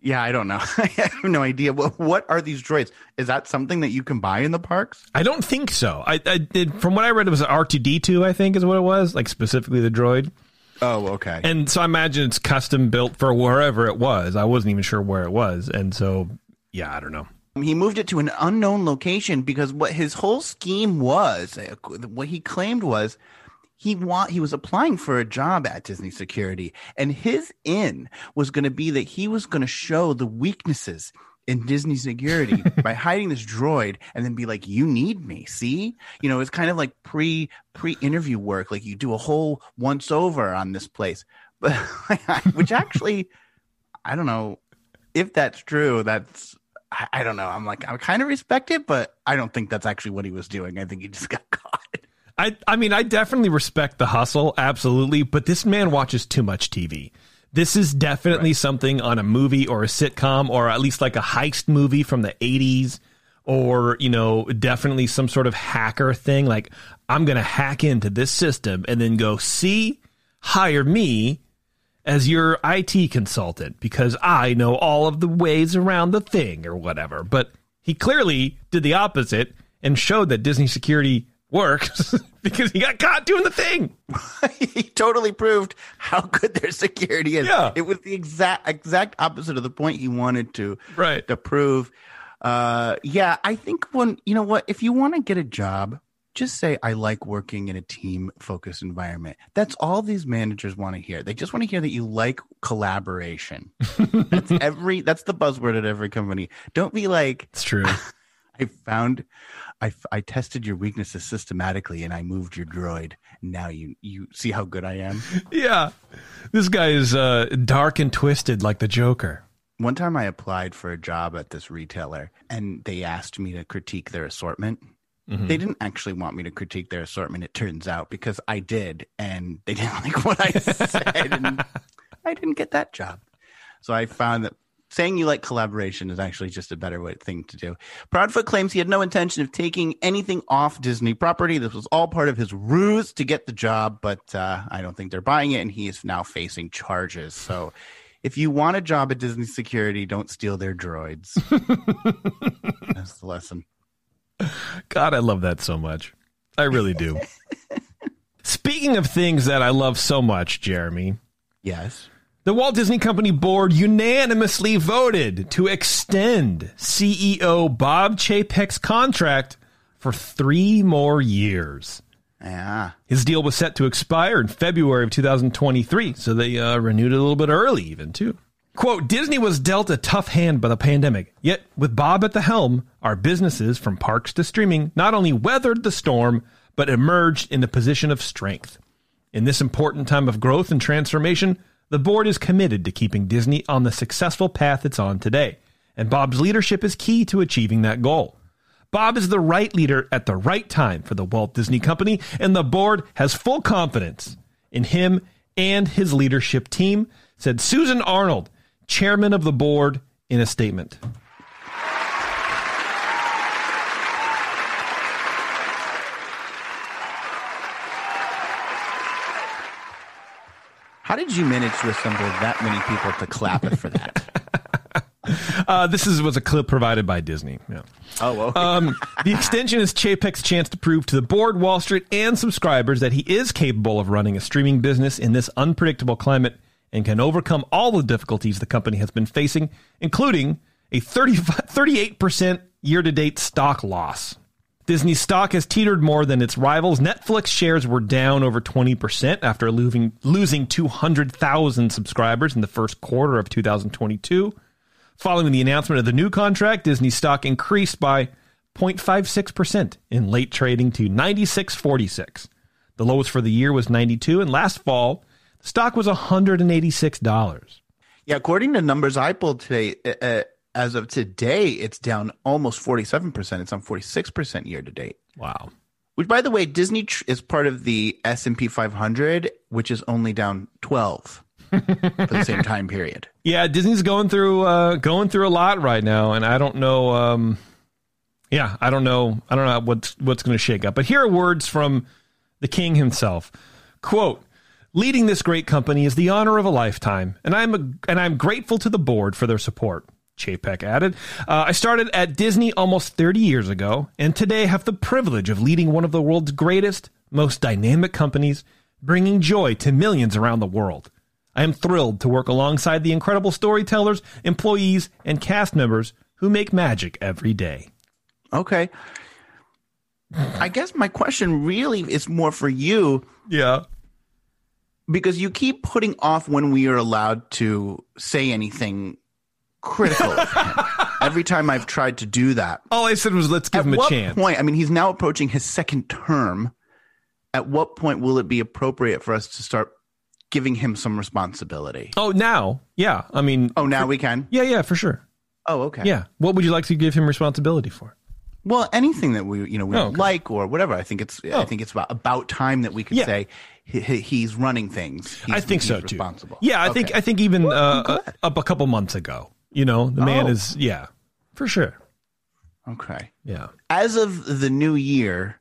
Yeah, I don't know. I have no idea. What what are these droids? Is that something that you can buy in the parks? I don't think so. I, I did from what I read. It was R two D two. I think is what it was. Like specifically the droid. Oh, okay. And so I imagine it's custom built for wherever it was. I wasn't even sure where it was, and so yeah, I don't know. He moved it to an unknown location because what his whole scheme was, what he claimed was, he want he was applying for a job at Disney Security, and his in was going to be that he was going to show the weaknesses in Disney security by hiding this droid and then be like, "You need me." See, you know, it's kind of like pre pre interview work. Like you do a whole once over on this place, but which actually, I don't know if that's true. That's I, I don't know. I'm like I kind of respect it, but I don't think that's actually what he was doing. I think he just got caught. I I mean, I definitely respect the hustle, absolutely, but this man watches too much TV. This is definitely right. something on a movie or a sitcom or at least like a heist movie from the 80s or, you know, definitely some sort of hacker thing like I'm going to hack into this system and then go, "See, hire me as your IT consultant because I know all of the ways around the thing or whatever." But he clearly did the opposite and showed that Disney security works because he got caught doing the thing. he totally proved how good their security is. Yeah. It was the exact exact opposite of the point he wanted to right. to prove. Uh, yeah, I think when you know what, if you want to get a job, just say I like working in a team focused environment. That's all these managers want to hear. They just want to hear that you like collaboration. that's every that's the buzzword at every company. Don't be like It's true. I found I, I tested your weaknesses systematically and I moved your droid. Now you you see how good I am. Yeah, this guy is uh, dark and twisted like the Joker. One time I applied for a job at this retailer and they asked me to critique their assortment. Mm-hmm. They didn't actually want me to critique their assortment, it turns out, because I did, and they didn't like what I said, and I didn't get that job. So I found that saying you like collaboration is actually just a better way, thing to do. Proudfoot claims he had no intention of taking anything off Disney property. This was all part of his ruse to get the job, but uh, I don't think they're buying it, and he is now facing charges. So if you want a job at Disney Security, don't steal their droids. That's the lesson. God, I love that so much. I really do. Speaking of things that I love so much, Jeremy. Yes. The Walt Disney Company board unanimously voted to extend CEO Bob Chapek's contract for three more years. Yeah. His deal was set to expire in February of 2023, so they uh, renewed it a little bit early, even, too. Quote Disney was dealt a tough hand by the pandemic, yet with Bob at the helm, our businesses, from parks to streaming, not only weathered the storm, but emerged in a position of strength. In this important time of growth and transformation, the board is committed to keeping Disney on the successful path it's on today, and Bob's leadership is key to achieving that goal. Bob is the right leader at the right time for the Walt Disney Company, and the board has full confidence in him and his leadership team, said Susan Arnold, chairman of the board, in a statement. How did you manage to assemble that many people to clap it for that? uh, this is was a clip provided by Disney. Yeah. Oh, well. um, the extension is Chapek's chance to prove to the board, Wall Street, and subscribers that he is capable of running a streaming business in this unpredictable climate and can overcome all the difficulties the company has been facing, including a 38% year to date stock loss. Disney stock has teetered more than its rivals. Netflix shares were down over 20% after losing, losing 200,000 subscribers in the first quarter of 2022. Following the announcement of the new contract, Disney stock increased by 0.56% in late trading to 96.46. The lowest for the year was 92 and last fall stock was $186. Yeah, according to numbers I pulled today, uh, uh as of today, it's down almost 47%. It's on 46% year to date. Wow. Which, by the way, Disney tr- is part of the S&P 500, which is only down 12 for the same time period. Yeah, Disney's going through uh, going through a lot right now, and I don't know. Um, yeah, I don't know. I don't know what's what's going to shake up. But here are words from the king himself. Quote. Leading this great company is the honor of a lifetime, and I'm a, and I'm grateful to the board for their support. Chapek added. Uh, I started at Disney almost 30 years ago, and today have the privilege of leading one of the world's greatest, most dynamic companies, bringing joy to millions around the world. I am thrilled to work alongside the incredible storytellers, employees, and cast members who make magic every day. Okay. I guess my question really is more for you. Yeah. Because you keep putting off when we are allowed to say anything critical. Every time I've tried to do that, All I said was let's give at him a what chance. point? I mean, he's now approaching his second term. At what point will it be appropriate for us to start giving him some responsibility? Oh, now, yeah. I mean, Oh, now we can. yeah, yeah, for sure. Oh, okay. Yeah. What would you like to give him responsibility for? Well, anything that we you know we Oh, okay. like or whatever. I think it's Oh. I think it's about about time that we could Yeah. say he, he- he's running things. He's, I think so too. Yeah, I think I think even Well, uh, up a couple months ago. You know, the man Oh. is yeah, for sure. okay. Yeah. As of the new year,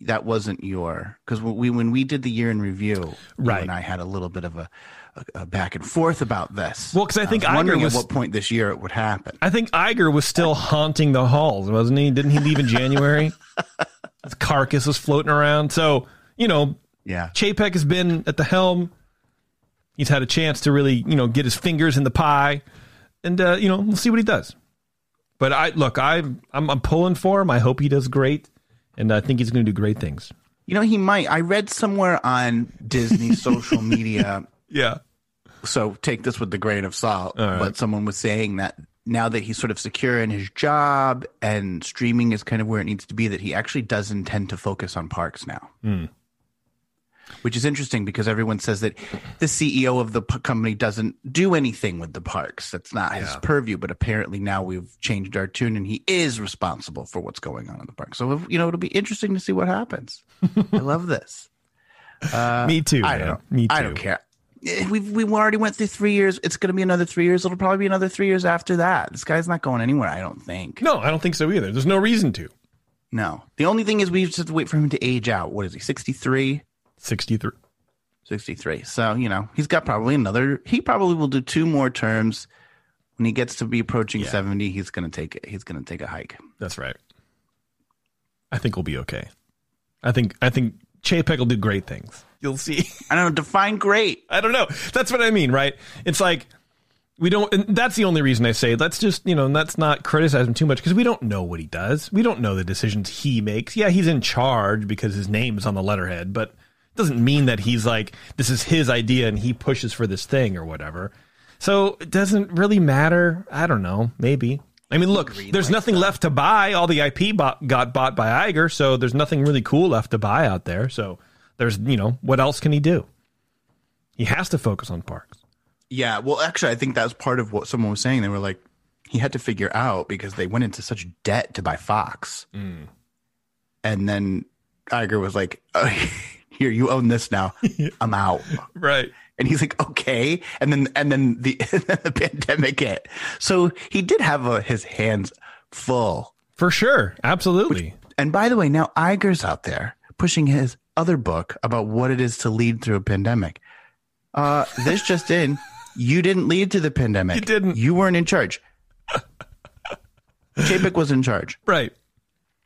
that wasn't your because we when we did the year in review, you Right. and I had a little bit of a, a, a back and forth about this. Well, 'cause I think was wondering Iger was- at what point this year it would happen. I think Iger was still haunting the halls, wasn't he? Didn't he leave in January? His carcass was floating around. So, you know, Yeah. Chapek has been at the helm. He's had a chance to really, you know, get his fingers in the pie, and uh, you know, we'll see what he does. But I look, I, I'm, I'm pulling for him. I hope he does great, and I think he's going to do great things. You know, he might. I read somewhere on Disney social media Yeah, so take this with the grain of salt. Right. But someone was saying that now that he's sort of secure in his job and streaming is kind of where it needs to be, that he actually does intend to focus on parks now. Hmm. Which is interesting because everyone says that the CEO of the p- company doesn't do anything with the parks. That's not his purview. But apparently now we've changed our tune and he is responsible for what's going on in the park. So, you know, it'll be interesting to see what happens. I love this. me too. I don't. Me too. I don't care. Eh, We've we already went through three years. It's going to be another three years. It'll probably be another three years after that. This guy's not going anywhere. I don't think. No, I don't think so either. There's no reason to. No. The only thing is we just have to wait for him to age out. What is he? 63? 63. 63. So, you know, he's got probably another he probably will do two more terms. When he gets to be approaching Yeah. 70, he's going to take it. He's going to take a hike. That's right. I think we'll be okay. I think I think Chapek will do great things. You'll see. I don't know, define great. I don't know. That's what I mean, right? It's like we don't. And that's the only reason I say let's just you know let's not criticize him too much because we don't know what he does. We don't know the decisions he makes. Yeah, he's in charge because his name is on the letterhead, but doesn't mean that he's like this is his idea and he pushes for this thing or whatever. So it doesn't really matter. I don't know. Maybe. I mean, look, there's nothing left to buy. All the IP bought, got bought by Iger, so there's nothing really cool left to buy out there. So there's, you know, what else can he do? He has to focus on parks. Yeah, well, actually, I think that was part of what someone was saying. They were like, he had to figure out because they went into such debt to buy Fox, mm. and then Iger was like, oh, "Here, you own this now. I'm out." Right. And he's like, "Okay." And then and then the the pandemic hit, so he did have uh his hands full. For sure. Absolutely. And by the way, now Iger's out there pushing his other book about what it is to lead through a pandemic. Uh, this just in, you didn't lead to the pandemic. You didn't. You weren't in charge. Chapek was in charge. right.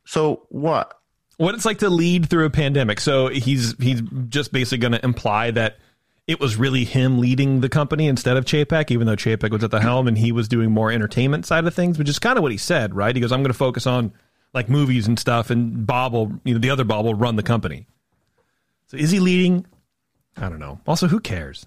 So what? What it's like to lead through a pandemic. So he's he's just basically going to imply that it was really him leading the company instead of Chapek, even though Chapek was at the helm and he was doing more entertainment side of things, which is kind of what he said, right? He goes, "I'm going to focus on like movies and stuff, and Bob will, you know, the other Bob will run the company." So is he leading? I don't know. Also, who cares?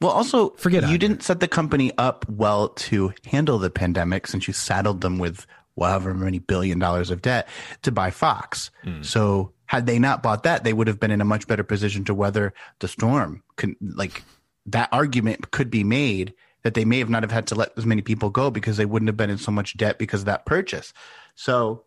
Well, also, Forget you didn't set the company up well to handle the pandemic since you saddled them with however many billion dollars of debt to buy Fox. Hmm. So had they not bought that, they would have been in a much better position to weather the storm. Con- like that argument could be made that they may have not have had to let as many people go because they wouldn't have been in so much debt because of that purchase. So,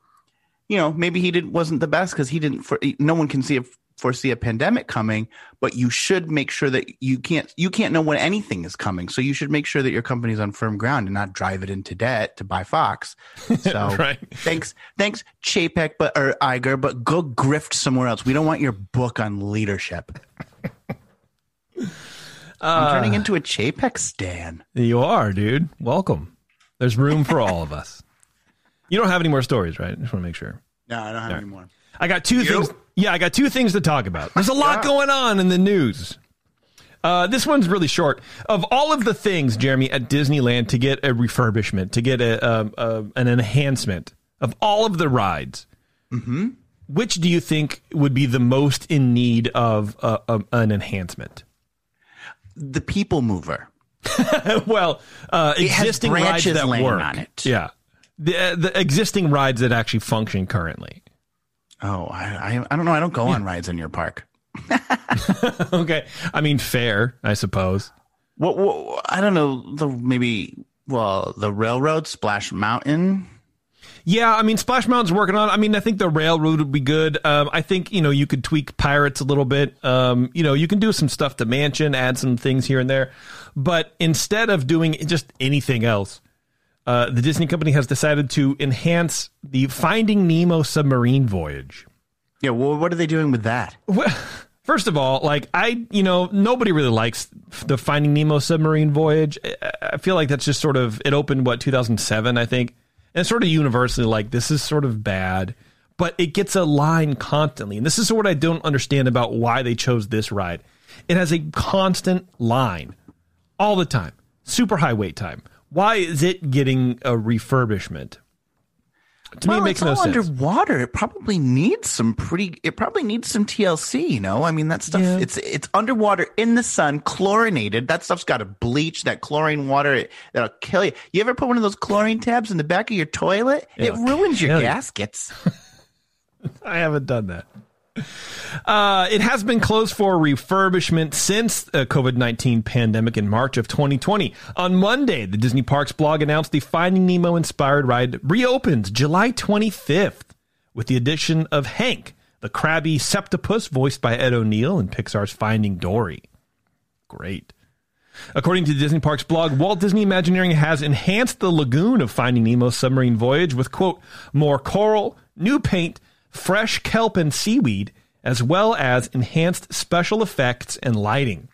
you know, maybe he didn't wasn't the best because he didn't. For, no one can see a foresee a pandemic coming, but you should make sure that you can't you can't know when anything is coming. So you should make sure that your company's on firm ground and not drive it into debt to buy Fox. So Right. thanks, thanks Chapek, but or Iger, but go grift somewhere else. We don't want your book on leadership. I'm turning ah. into a Chapek stan. You are, dude. Welcome. There's room for all of us. You don't have any more stories, right? Just want to make sure. No, I don't have any more. I got two things. Yeah, I got two things to talk about. There's a lot going on in the news. Uh, this one's really short. Of all of the things, Jeremy, at Disneyland to get a refurbishment, to get a, um a an enhancement of all of the rides, which do you think would be the most in need of uh, an enhancement? The people mover. well, uh, existing rides that work. on it. Yeah, the uh, the existing rides that actually function currently. Oh, I, I, I don't know. I don't go on rides in your park. okay, I mean fair, I suppose. What, what I don't know. The maybe well, the railroad, Splash Mountain. Yeah, I mean Splash Mountain's working on. I mean, I think the railroad would be good. Um, I think you know you could tweak Pirates a little bit. Um, you know, you can do some stuff to Mansion, add some things here and there, but instead of doing just anything else, uh, the Disney company has decided to enhance the Finding Nemo submarine voyage. Yeah. Well, what are they doing with that? Well, first of all, like I, you know, nobody really likes the Finding Nemo submarine voyage. I- feel like that's just sort of it opened what 2007, I think, and it's sort of universally like this is sort of bad, but it gets a line constantly, and this is what I don't understand about why they chose this ride. It has a constant line all the time, super high wait time. Why is it getting a refurbishment? To me, it makes it's no all sense. underwater. It probably needs some pretty. It probably needs some TLC. You know, I mean that stuff. Yeah. It's it's underwater in the sun, chlorinated. That stuff's got to bleach. That chlorine water it, that'll kill you. You ever put one of those chlorine tabs in the back of your toilet? it ruins your gaskets. I haven't done that. Uh, it has been closed for refurbishment since the COVID 19 pandemic in March of 2020. On Monday, the Disney Parks blog announced the Finding Nemo inspired ride reopens July 25th with the addition of Hank, the crabby septopus voiced by Ed O'Neill in Pixar's Finding Dory. Great. According to the Disney Parks blog, Walt Disney Imagineering has enhanced the lagoon of Finding Nemo's submarine voyage with, quote, more coral, new paint, fresh kelp and seaweed, as well as enhanced special effects and lighting.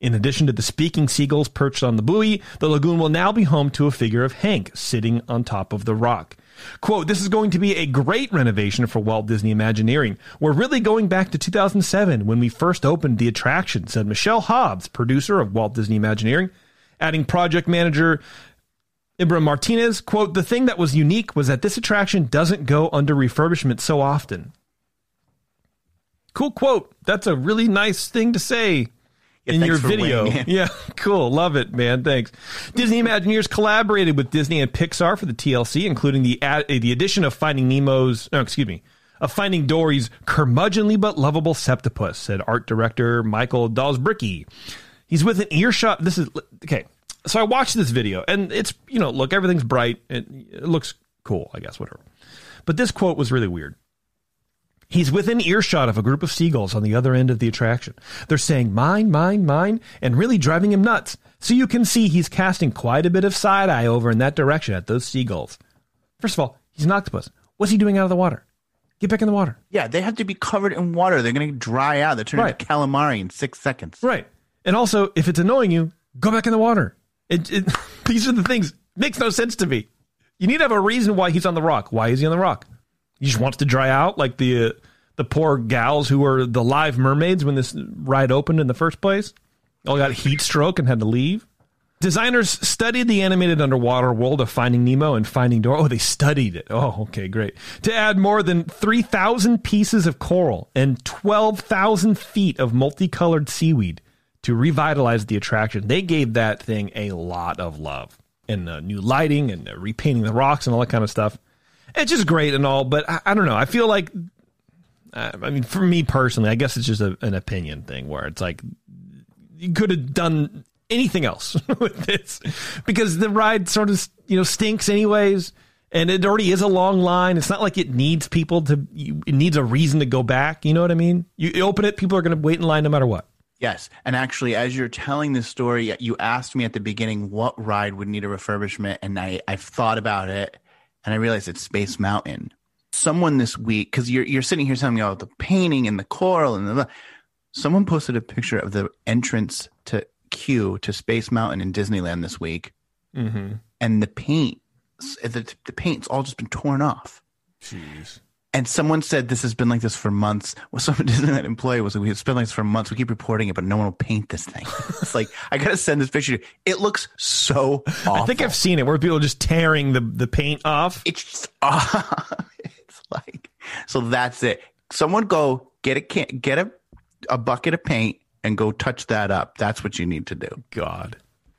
In addition to the speaking seagulls perched on the buoy, the lagoon will now be home to a figure of Hank sitting on top of the rock. Quote, this is going to be a great renovation for Walt Disney Imagineering. We're really going back to 2007 when we first opened the attraction, said Michelle Hobbs, producer of Walt Disney Imagineering, adding project manager Ibram Martinez, quote, the thing that was unique was that this attraction doesn't go under refurbishment so often. Cool quote. That's a really nice thing to say Yeah, in your video. Yeah, cool. Love it, man. Thanks. Disney Imagineers collaborated with Disney and Pixar for the TLC, including the ad, uh, the addition of Finding Nemo's, no, excuse me, of Finding Dory's curmudgeonly but lovable septopus, said art director Michael Dalsbricky. He's with an earshot. This is okay. So I watched this video, and it's you know, look, everything's bright. It, it looks cool, I guess, whatever. But this quote was really weird. He's within earshot of a group of seagulls on the other end of the attraction. They're saying mine, mine, mine, and really driving him nuts. So you can see he's casting quite a bit of side eye over in that direction at those seagulls. First of all, he's an octopus. What's he doing out of the water? Get back in the water. yeah, they have to be covered in water. They're going to dry out. They turn Right. into calamari in six seconds. Right. And also, if it's annoying you, go back in the water. It, it, these are the things. Makes no sense to me. You need to have a reason why he's on the rock. Why is he on the rock? He just wants to dry out like the uh, the poor gals who were the live mermaids when this ride opened in the first place. All got heat stroke and had to leave. Designers studied the animated underwater world of Finding Nemo and Finding Dory. Oh, they studied it. Oh, okay, great. To add more than 3,000 pieces of coral and 12,000 feet of multicolored seaweed to revitalize the attraction. They gave that thing a lot of love and uh, new lighting and uh, repainting the rocks and all that kind of stuff. It's just great and all, but I, I don't know. I feel like, uh, I mean, for me personally, I guess it's just a, an opinion thing where it's like you could have done anything else with this because the ride sort of you know stinks anyways and it already is a long line it's not like it needs people to it needs a reason to go back you know what i mean you open it people are going to wait in line no matter what Yes. And actually, as you're telling this story, you asked me at the beginning what ride would need a refurbishment. And I, I've thought about it and I realized it's Space Mountain. Someone this week, because you're, you're sitting here telling me all the painting and the coral and the. Someone posted a picture of the entrance to Q to Space Mountain in Disneyland this week. mm-hmm. And the paint, the, the paint's all just been torn off. jeez And someone said this has been like this for months. Well, some Disneyland employee was like, it's been like this for months. We keep reporting it, but no one will paint this thing. it's like, I got to send this picture. to you. It looks so awful. i think i've seen it where people are just tearing the, the paint off It's just, it's like, so that's it. Someone go get a can, get a, a bucket of paint and go touch that up. That's what you need to do. god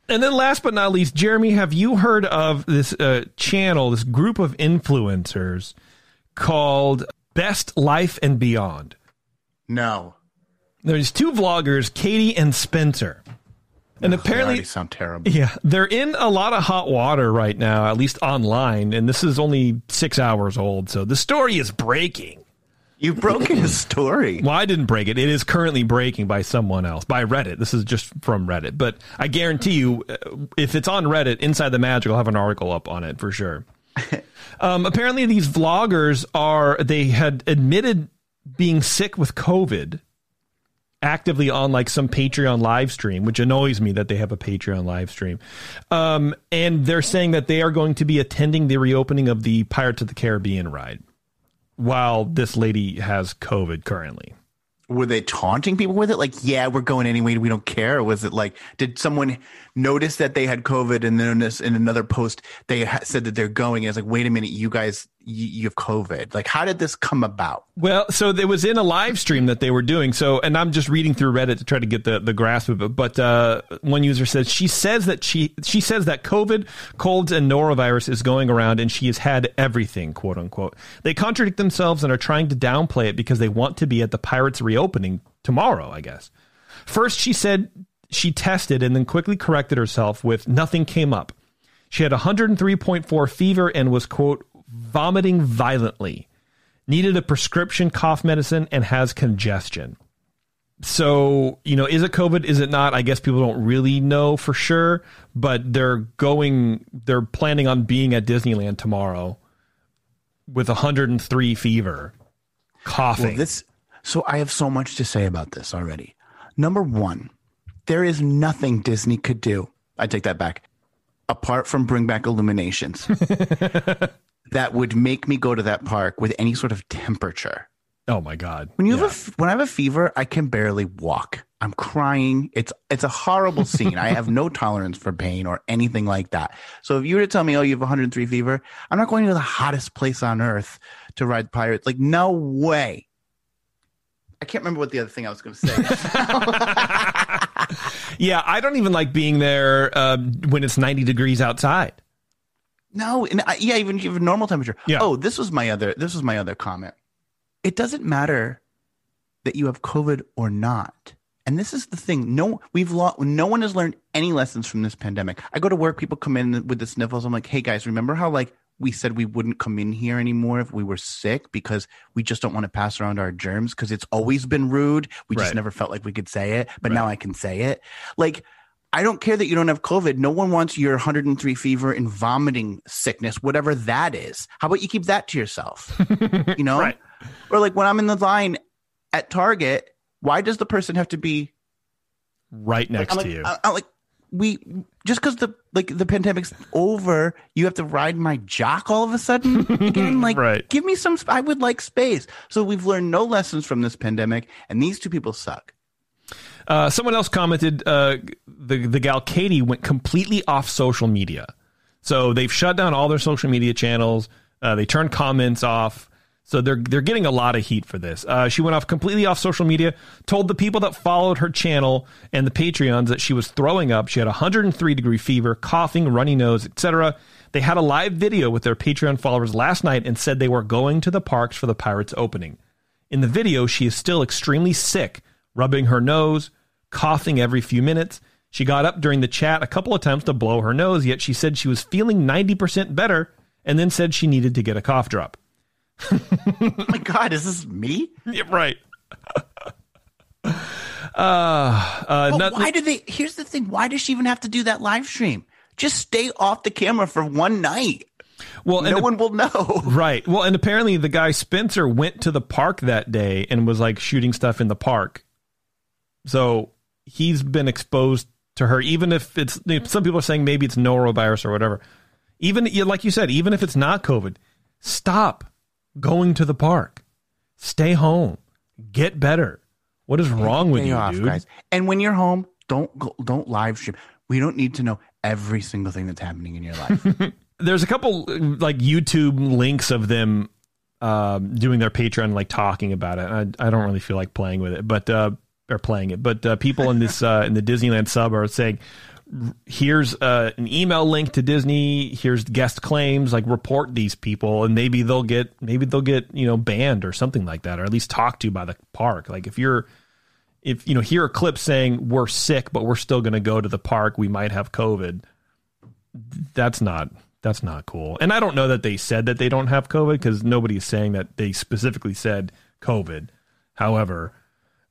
And then last but not least, Jeremy, have you heard of this uh, channel, this group of influencers called Best Life and Beyond? No. There's two vloggers, Katie and Spencer. And Ugh, they apparently sound terrible. Yeah, they're in a lot of hot water right now, at least online, and this is only 6 hours old, so the story is breaking. You've broken the story. Well, I didn't break it. It is currently breaking by someone else, by Reddit. This is just from Reddit. But I guarantee you, uh, if it's on Reddit, Inside the Magic I'll have an article up on it for sure. um, apparently, these vloggers are, they had admitted being sick with COVID actively on like some Patreon live stream, which annoys me that they have a Patreon live stream. Um, and they're saying that they are going to be attending the reopening of the Pirates of the Caribbean ride while this lady has COVID currently. Were they taunting people with it? Like, yeah, we're going anyway. We don't care. Or was it like, did someone notice that they had COVID and then in, another post they said that they're going? It's like, wait a minute, you guys, you, have COVID. Like, how did this come about? Well, so it was in a live stream that they were doing. So, and I'm just reading through Reddit to try to get the, the grasp of it. But uh, one user says she says that she she says that COVID, colds, and norovirus is going around, and she has had everything, quote unquote. They contradict themselves and are trying to downplay it because they want to be at the Pirates reopening tomorrow. I guess. First, she said she tested and then quickly corrected herself with nothing came up. She had 103.4 fever and was quote vomiting violently needed a prescription cough medicine and has congestion. So, you know, is it COVID? Is it not? I guess people don't really know for sure, but they're going, they're planning on being at Disneyland tomorrow with 103 fever, coughing. Well, this, so I have so much to say about this already. Number one, there is nothing Disney could do. I take that back. Apart from bring back IllumiNations, that would make me go to that park with any sort of temperature. oh my God. When you Yeah. have a when I have a fever, I can barely walk. I'm crying. It's it's a horrible scene. I have no tolerance for pain or anything like that. So if you were to tell me, "Oh, you have 103 fever," I'm not going to the hottest place on earth to ride pirates. Like, no way. I can't remember what the other thing I was going to say. yeah, I don't even like being there um, when it's 90 degrees outside. No, and I, yeah, even if you have a normal temperature. Yeah. Oh, this was my other. This was my other comment. It doesn't matter that you have COVID or not. And this is the thing. No, we've no one has learned any lessons from this pandemic. I go to work, people come in with the sniffles. I'm like, hey guys, remember how like we said we wouldn't come in here anymore if we were sick because we just don't want to pass around our germs because it's always been rude. We just never felt like we could say it, but now I can say it. Like I don't care that you don't have COVID. No one wants your 103 fever and vomiting sickness, whatever that is. How about you keep that to yourself? You know? Right. Or like when I'm in the line at Target, why does the person have to be Right next like, to you. I, I'm like we just because the like the pandemic's over, you have to ride my jock all of a sudden again. Like, Right. give me some. I would like space. So we've learned no lessons from this pandemic, and these two people suck. Uh, someone else commented uh, the the gal Katie went completely off social media, so they've shut down all their social media channels. Uh, they turned comments off, so they're they're getting a lot of heat for this. Uh, she went off completely off social media. Told the people that followed her channel and the Patreons that she was throwing up. She had a 103 degree fever, coughing, runny nose, etc. They had a live video with their Patreon followers last night and said they were going to the parks for the Pirates opening. In the video, she is still extremely sick, rubbing her nose, coughing every few minutes. She got up during the chat a couple of times to blow her nose, yet she said she was feeling 90% better and then said she needed to get a cough drop. Oh my god, is this me? Yeah, right. uh, uh, But not- why do they? Here's the thing. Why does she even have to do that live stream? Just stay off the camera for one night. well, No one will know. Right. Well, and apparently the guy Spencer went to the park that day and was like shooting stuff in the park. So he's been exposed to her, even if it's some people are saying maybe it's norovirus or whatever. Even like you said, even if it's not COVID, stop going to the park. Stay home. Get better. What is wrong with Stay you, off, dude? guys. And when you're home, don't go, don't live stream. We don't need to know every single thing that's happening in your life. there's a couple like YouTube links of them um, doing their Patreon, like talking about it. I, I don't really feel like playing with it, but uh, are playing it, but uh, people in this uh, in the Disneyland sub are saying, "Here's uh, an email link to Disney. Here's guest claims. Like report these people, and maybe they'll get maybe they'll get you know banned or something like that, or at least talked to by the park. Like if you're if you know hear a clip saying we're sick, but we're still going to go to the park, we might have COVID. That's not that's not cool. And I don't know that they said that they don't have COVID because nobody is saying that they specifically said COVID. However,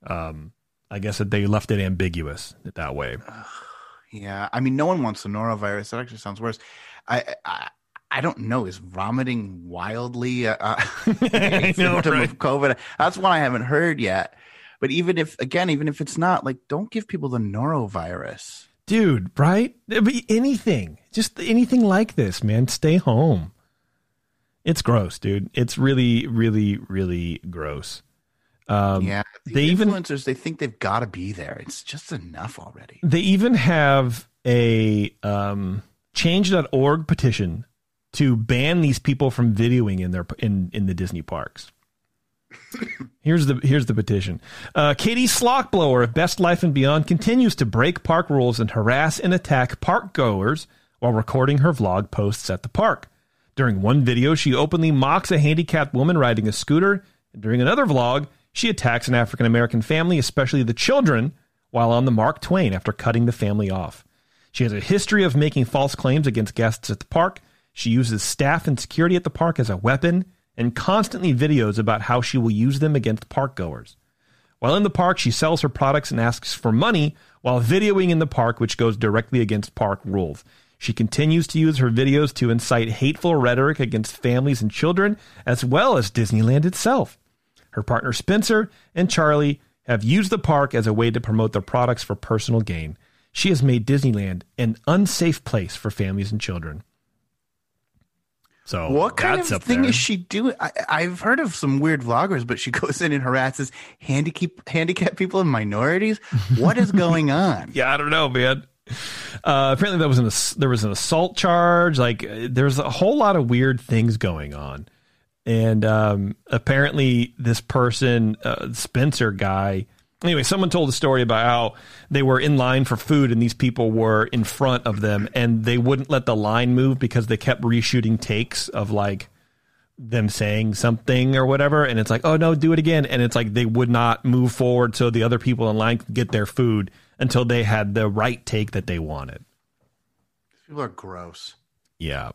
um, I guess that they left it ambiguous that way. Yeah, I mean, no one wants the norovirus. That actually sounds worse. I, I, I don't know. Is vomiting wildly uh, a know, symptom right? of COVID? That's one I haven't heard yet. But even if, again, even if it's not, like, don't give people the norovirus. Dude, right? It'd be anything. Just anything like this, man. Stay home. It's gross, dude. It's really, really, really gross. Um, yeah, they even influencers they think they've got to be there. It's just enough already. they even have a um, change.org petition to ban these people from videoing in their in in the Disney parks. here's the here's the petition. Uh, Katie Slockblower of Best Life and Beyond continues to break park rules and harass and attack park goers while recording her vlog posts at the park. During one video, she openly mocks a handicapped woman riding a scooter, and during another vlog, she attacks an African American family, especially the children, while on the Mark Twain after cutting the family off. She has a history of making false claims against guests at the park. She uses staff and security at the park as a weapon and constantly videos about how she will use them against park goers. While in the park, she sells her products and asks for money while videoing in the park, which goes directly against park rules. She continues to use her videos to incite hateful rhetoric against families and children, as well as Disneyland itself. Her partner Spencer and Charlie have used the park as a way to promote their products for personal gain. She has made Disneyland an unsafe place for families and children. So What kind that's of thing there. is she doing? I, I've heard of some weird vloggers, but she goes in and harasses handicap handicapped people and minorities. What is going on? Yeah, I don't know, man. Uh, apparently, that was an there was an assault charge. Like, there's a whole lot of weird things going on, and um, apparently, this person, uh, Spencer guy. Anyway, someone told a story about how they were in line for food, and these people were in front of them, and they wouldn't let the line move because they kept reshooting takes of like them saying something or whatever and it's like oh no do it again and it's like they would not move forward so the other people in line could get their food until they had the right take that they wanted People are gross. yeah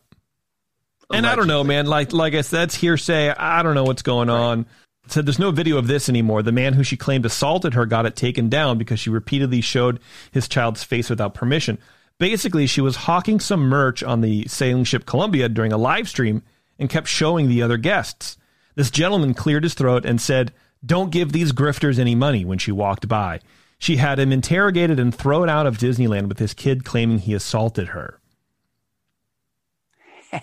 and i don't know man. Like like i said that's hearsay. I don't know what's going on. Said there's no video of this anymore. The man who she claimed assaulted her got it taken down because she repeatedly showed his child's face without permission. Basically she was hawking some merch on the sailing ship columbia during a live stream and kept showing the other guests. This gentleman cleared his throat and said don't give these grifters any money when she walked by. She had him interrogated and thrown out of disneyland with his kid claiming he assaulted her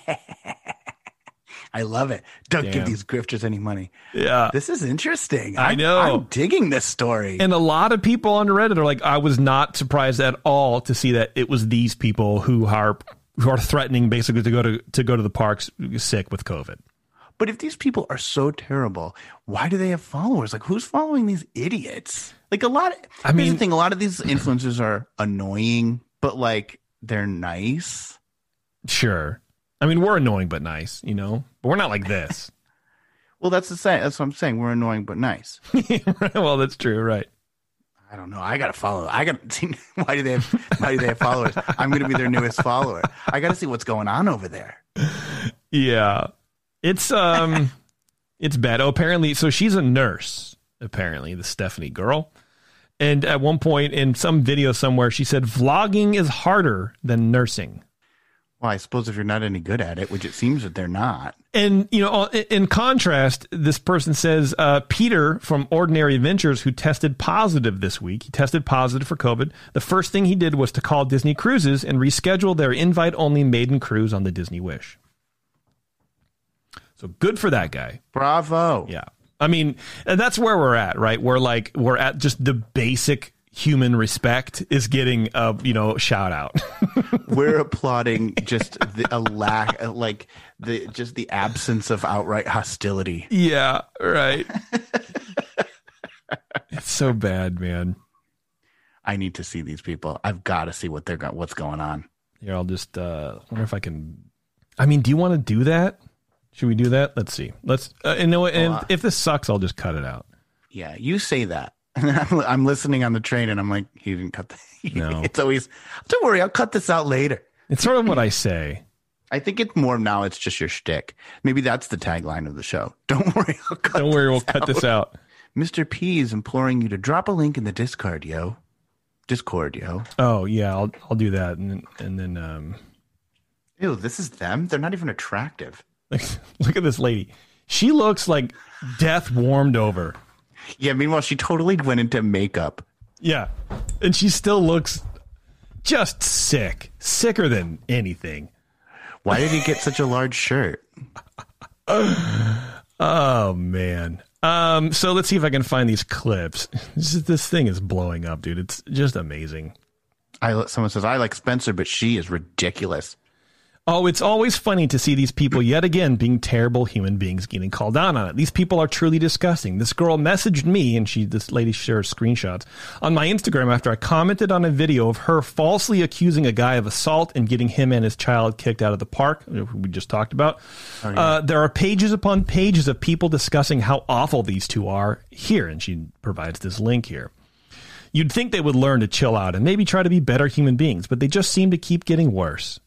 I love it. Don't Damn. give these grifters any money. yeah This is interesting. I I'm- know. I'm digging this story. And a lot of people on Reddit are like, I was not surprised at all to see that it was these people who are who are threatening basically to go to to go to the parks sick with COVID. but if these people are so terrible, why do they have followers? Like, who's following these idiots? Like a lot. Of, I mean- the thing: a lot of these influencers are annoying, but like they're nice. Sure. I mean, we're annoying but nice, you know, but we're not like this. Well, that's the same. That's what I'm saying. We're annoying but nice. well, that's true, right? I don't know. I gotta follow. I gotta see why do they have why do they have followers? I'm gonna be their newest follower. I gotta see what's going on over there. Yeah. It's um it's bad. Oh, apparently so she's a nurse, apparently, the Stephanie girl. And at one point in some video somewhere she said vlogging is harder than nursing. Well, I suppose if you're not any good at it, which it seems that they're not. And you know, in contrast, this person says uh, Peter from Ordinary Adventures, who tested positive this week, he tested positive for COVID. The first thing he did was to call Disney Cruises and reschedule their invite-only maiden cruise on the Disney Wish. So good for that guy. Bravo. Yeah, I mean, that's where we're at, right? We're like we're at just the basic human respect is getting a you know shout out. We're applauding just the, a lack, like the just the absence of outright hostility. Yeah, right. It's so bad, man. I need to see these people. I've got to see what they're go- what's going on. Yeah, I'll just uh wonder if I can. I mean, do you want to do that? Should we do that? Let's see. Let's. Uh, and, no, and uh, if this sucks, I'll just cut it out. Yeah, you say that. I'm, I'm listening on the train and I'm like, he didn't cut the. No. it's always, don't worry, I'll cut this out later. It's sort of what I say. I think it's more now. It's just your shtick. Maybe that's the tagline of the show. Don't worry, I'll cut. Don't worry, we'll this cut this out. Mr. P is imploring you to drop a link in the Discord, yo. Discord, yo. Oh yeah, I'll I'll do that, and then, and then um, Ew, this is them. They're not even attractive. look at this lady. She looks like death warmed over. Yeah. Meanwhile, she totally went into makeup. Yeah, and she still looks just sick, sicker than anything. Why did he get such a large shirt? Oh man. Um, so let's see if I can find these clips. This, is- this thing is blowing up, dude. It's just amazing. I someone says I like Spencer, but she is ridiculous. Oh, it's always funny to see these people yet again being terrible human beings getting called out on it. These people are truly disgusting. This girl messaged me, and she, this lady shares screenshots on my Instagram after I commented on a video of her falsely accusing a guy of assault and getting him and his child kicked out of the park. We just talked about. uh, there are pages upon pages of people discussing how awful these two are here, and she provides this link here. You'd think they would learn to chill out and maybe try to be better human beings, but they just seem to keep getting worse.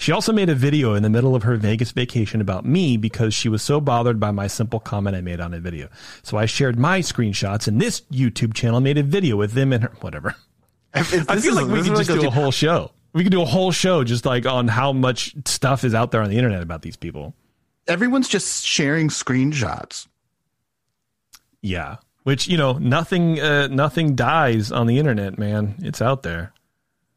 She also made a video in the middle of her Vegas vacation about me because she was so bothered by my simple comment I made on a video. So I shared my screenshots, and this YouTube channel made a video with them and her. Whatever. I feel like we could just do a whole show. We could do a whole show just like on how much stuff is out there on the internet about these people. Everyone's just sharing screenshots. Yeah, which you know, nothing, uh, nothing dies on the internet, man. It's out there.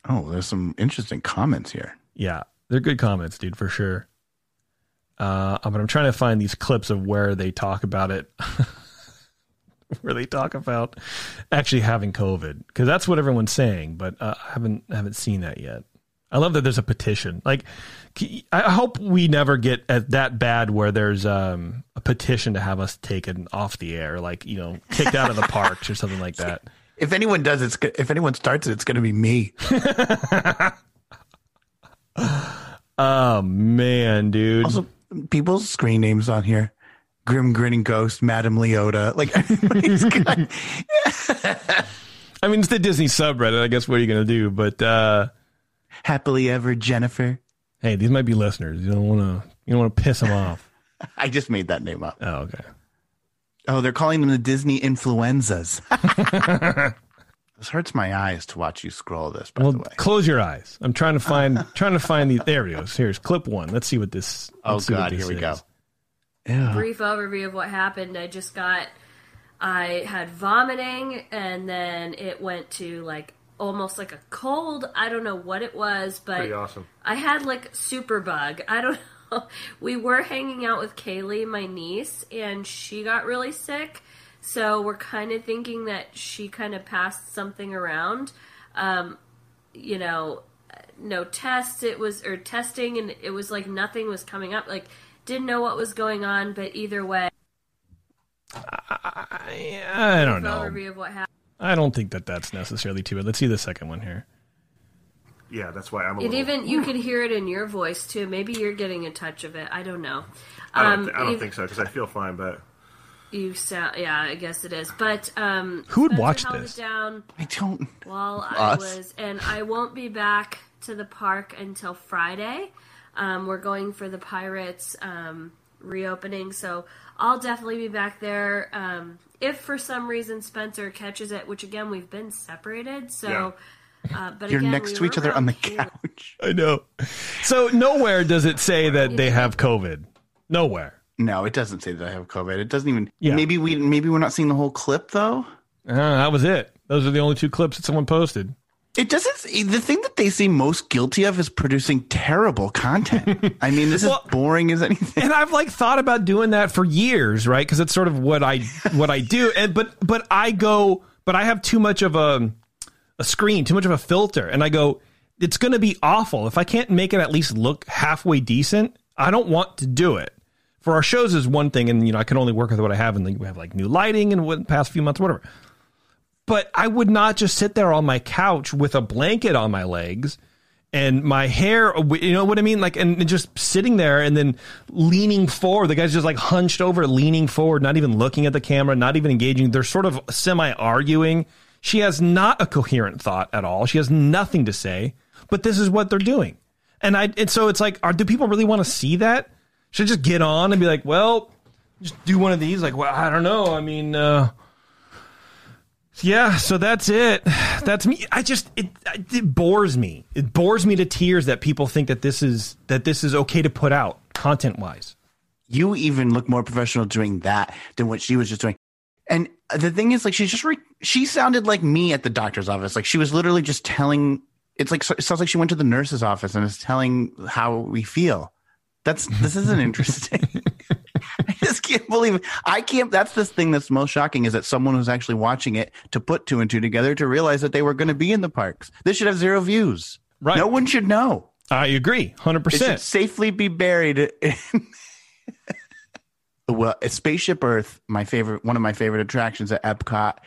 Oh, there's some interesting comments here. Yeah, they're good comments, dude, for sure. Uh, but I'm trying to find these clips of where they talk about it, where they talk about actually having COVID, because that's what everyone's saying. But uh, I haven't haven't seen that yet. I love that there's a petition. Like, I hope we never get at that bad where there's um, a petition to have us taken off the air, like you know, kicked out of the parks or something like that. If anyone does, it's if anyone starts it, it's going to be me. Oh man, dude. Also, people's screen names on here: Grim Grinning Ghost, Madame Leota. Like everybody's got I mean, it's the Disney subreddit. I guess what are you gonna do? But uh, happily ever Jennifer. hey, these might be listeners. You don't want to. You don't want to piss them off. I just made that name up. Oh, okay. Oh, they're calling them the Disney influenzas. This hurts my eyes to watch you scroll this. By Well, the way, close your eyes. I'm trying to find trying to find these. There it goes. Here's clip one. Let's see what this. oh let's see what god, this here we go. is. Ew. brief overview of what happened. I just got, I had vomiting, and then it went to like almost like a cold. I don't know what it was, but Pretty awesome. I had like super bug. I don't know. We were hanging out with Kaylee, my niece, and she got really sick. So we're kind of thinking that she kind of passed something around. Um, you know, no tests. It was or testing, and it was like nothing was coming up. Like didn't know what was going on, but either way, I, I don't know. overview of what happened. I don't think that that's necessarily too bad. Let's see the second one here. Yeah, that's why I'm a It little. even you could hear it in your voice too. Maybe you're getting a touch of it. I don't know. I don't, Um, th- I don't if- think so because I feel fine, but You sound yeah, I guess it is. But um, Who would Spencer watch this? Down I don't. while I Us? was, and I won't be back to the park until Friday. Um, we're going for the Pirates um, reopening, so I'll definitely be back there. Um, if for some reason Spencer catches it, which again we've been separated, so. Uh, but You're again, next we to each other on the couch. I know. So nowhere does it say that they have COVID. Nowhere. No, it doesn't say that I have COVID. It doesn't even. Yeah. Maybe we maybe we're not seeing the whole clip though. Uh, that was it. Those are the only two clips that someone posted. It doesn't. The thing that they seem most guilty of is producing terrible content. I mean, this Well- is boring as anything. and I've like thought about doing that for years, right? Because it's sort of what I what I do. And but but I go, but I have too much of a a screen, too much of a filter, and I go, it's going to be awful if I can't make it at least look halfway decent. I don't want to do it for our shows is one thing, and you know I can only work with what I have, and we have like new lighting and what past few months, whatever. But I would not just sit there on my couch with a blanket on my legs and my hair, you know what I mean? Like, and just sitting there and then leaning forward. The guy's just like hunched over, leaning forward, not even looking at the camera, not even engaging. They're sort of semi arguing. She has not a coherent thought at all. She has nothing to say, but this is what they're doing. And I, and so it's like, are, do people really want to see that? Should just get on and be like, well, just do one of these? Like, well, I don't know. I mean, uh, yeah, so that's it. That's me. I just it, it bores me. It bores me to tears that people think that this is that this is okay to put out content wise. You even look more professional doing that than what she was just doing. And the thing is, like, she's just re- she sounded like me at the doctor's office. Like she was literally just telling. It's like it sounds like she went to the nurse's office and is telling how we feel. That's this isn't interesting. I just can't believe it. I can't. That's the thing that's most shocking is that someone who's actually watching it to put two and two together to realize that they were going to be in the parks. This should have zero views. Right. No one should know. I agree, hundred percent. safely be buried. In well, Spaceship Earth, my favorite, one of my favorite attractions at Epcot.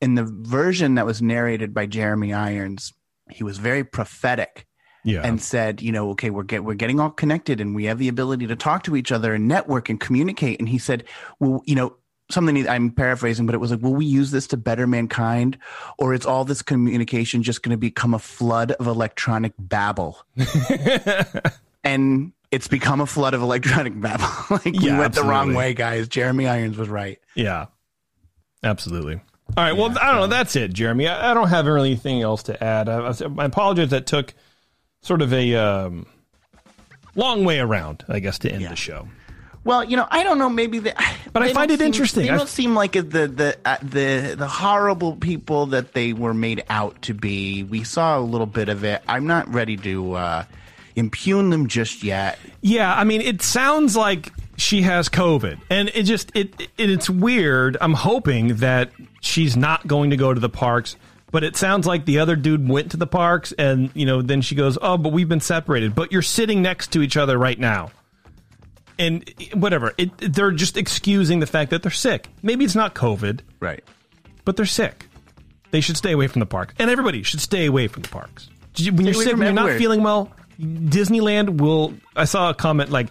In the version that was narrated by Jeremy Irons, he was very prophetic Yeah, and said, you know, okay, we're get we're getting all connected and we have the ability to talk to each other and network and communicate. And he said, well, you know, something I'm paraphrasing, but it was like, will we use this to better mankind, or is all this communication just going to become a flood of electronic babble? and it's become a flood of electronic babble. like we Yeah, went the wrong way, guys. Jeremy Irons was right. yeah, absolutely. All right, well, I don't know. That's it, Jeremy. I, I don't have really anything else to add. I, I apologize. That took sort of a um, long way around, I guess, to end Yeah. the show. Well, you know, I don't know. Maybe, they, But I find it seem- interesting. They I- don't seem like the the uh, the the horrible people that they were made out to be. We saw a little bit of it. I'm not ready to uh, impugn them just yet. Yeah, I mean, it sounds like she has COVID, and it just it, it it's weird. I'm hoping that she's not going to go to the parks, but it sounds like the other dude went to the parks, and you know, then she goes, "Oh, but we've been separated, but you're sitting next to each other right now." And whatever, it, they're just excusing the fact that they're sick. Maybe it's not COVID, Right. but they're sick. They should stay away from the park, and everybody should stay away from the parks. When you're sick, when you're not feeling well, Disneyland will. I saw a comment like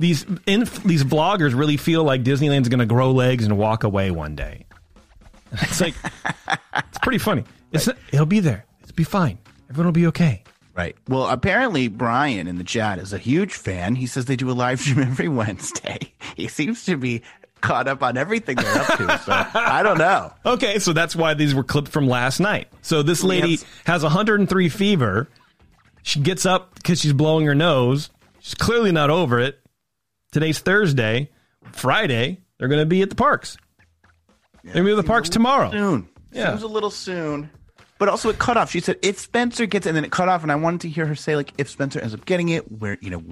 these inf, these vloggers really feel like Disneyland's going to grow legs and walk away one day. It's like it's pretty funny. It's not, it'll be there. It'll be fine. Everyone will be okay. Right. Well, apparently Brian in the chat is a huge fan. He says they do a live stream every Wednesday. He seems to be caught up on everything they're up to. So I don't know. Okay, so that's why these were clipped from last night. So this lady Yes. has 103 fever. She gets up because she's blowing her nose. She's clearly not over it. Today's Thursday. Friday, they're going to be at the parks. they're going to be at the parks tomorrow. Soon. Yeah. Seems a little soon. But also it cut off. She said if Spencer gets it, and then it cut off, and I wanted to hear her say like if Spencer ends up getting it, we're you know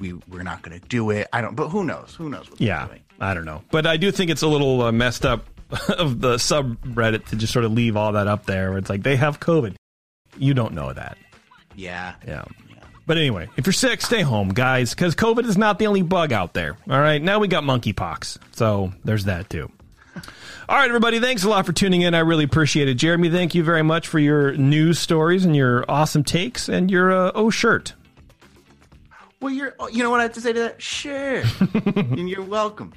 we we're not going to do it. I don't. But who knows? Who knows? What Yeah, doing. I don't know. But I do think it's a little uh, messed up of the subreddit to just sort of leave all that up there where it's like they have COVID. You don't know that. Yeah. Yeah. But anyway, if you're sick, stay home, guys, because COVID is not the only bug out there. All right. Now we got monkeypox. So there's that too. All right, everybody. Thanks a lot for tuning in. I really appreciate it. Jeremy, thank you very much for your news stories and your awesome takes and your uh, oh shirt. Well, you're. You know what I have to say to that? Sure. and you're welcome.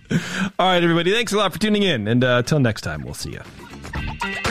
All right, everybody. Thanks a lot for tuning in. And uh, until next time, we'll see you.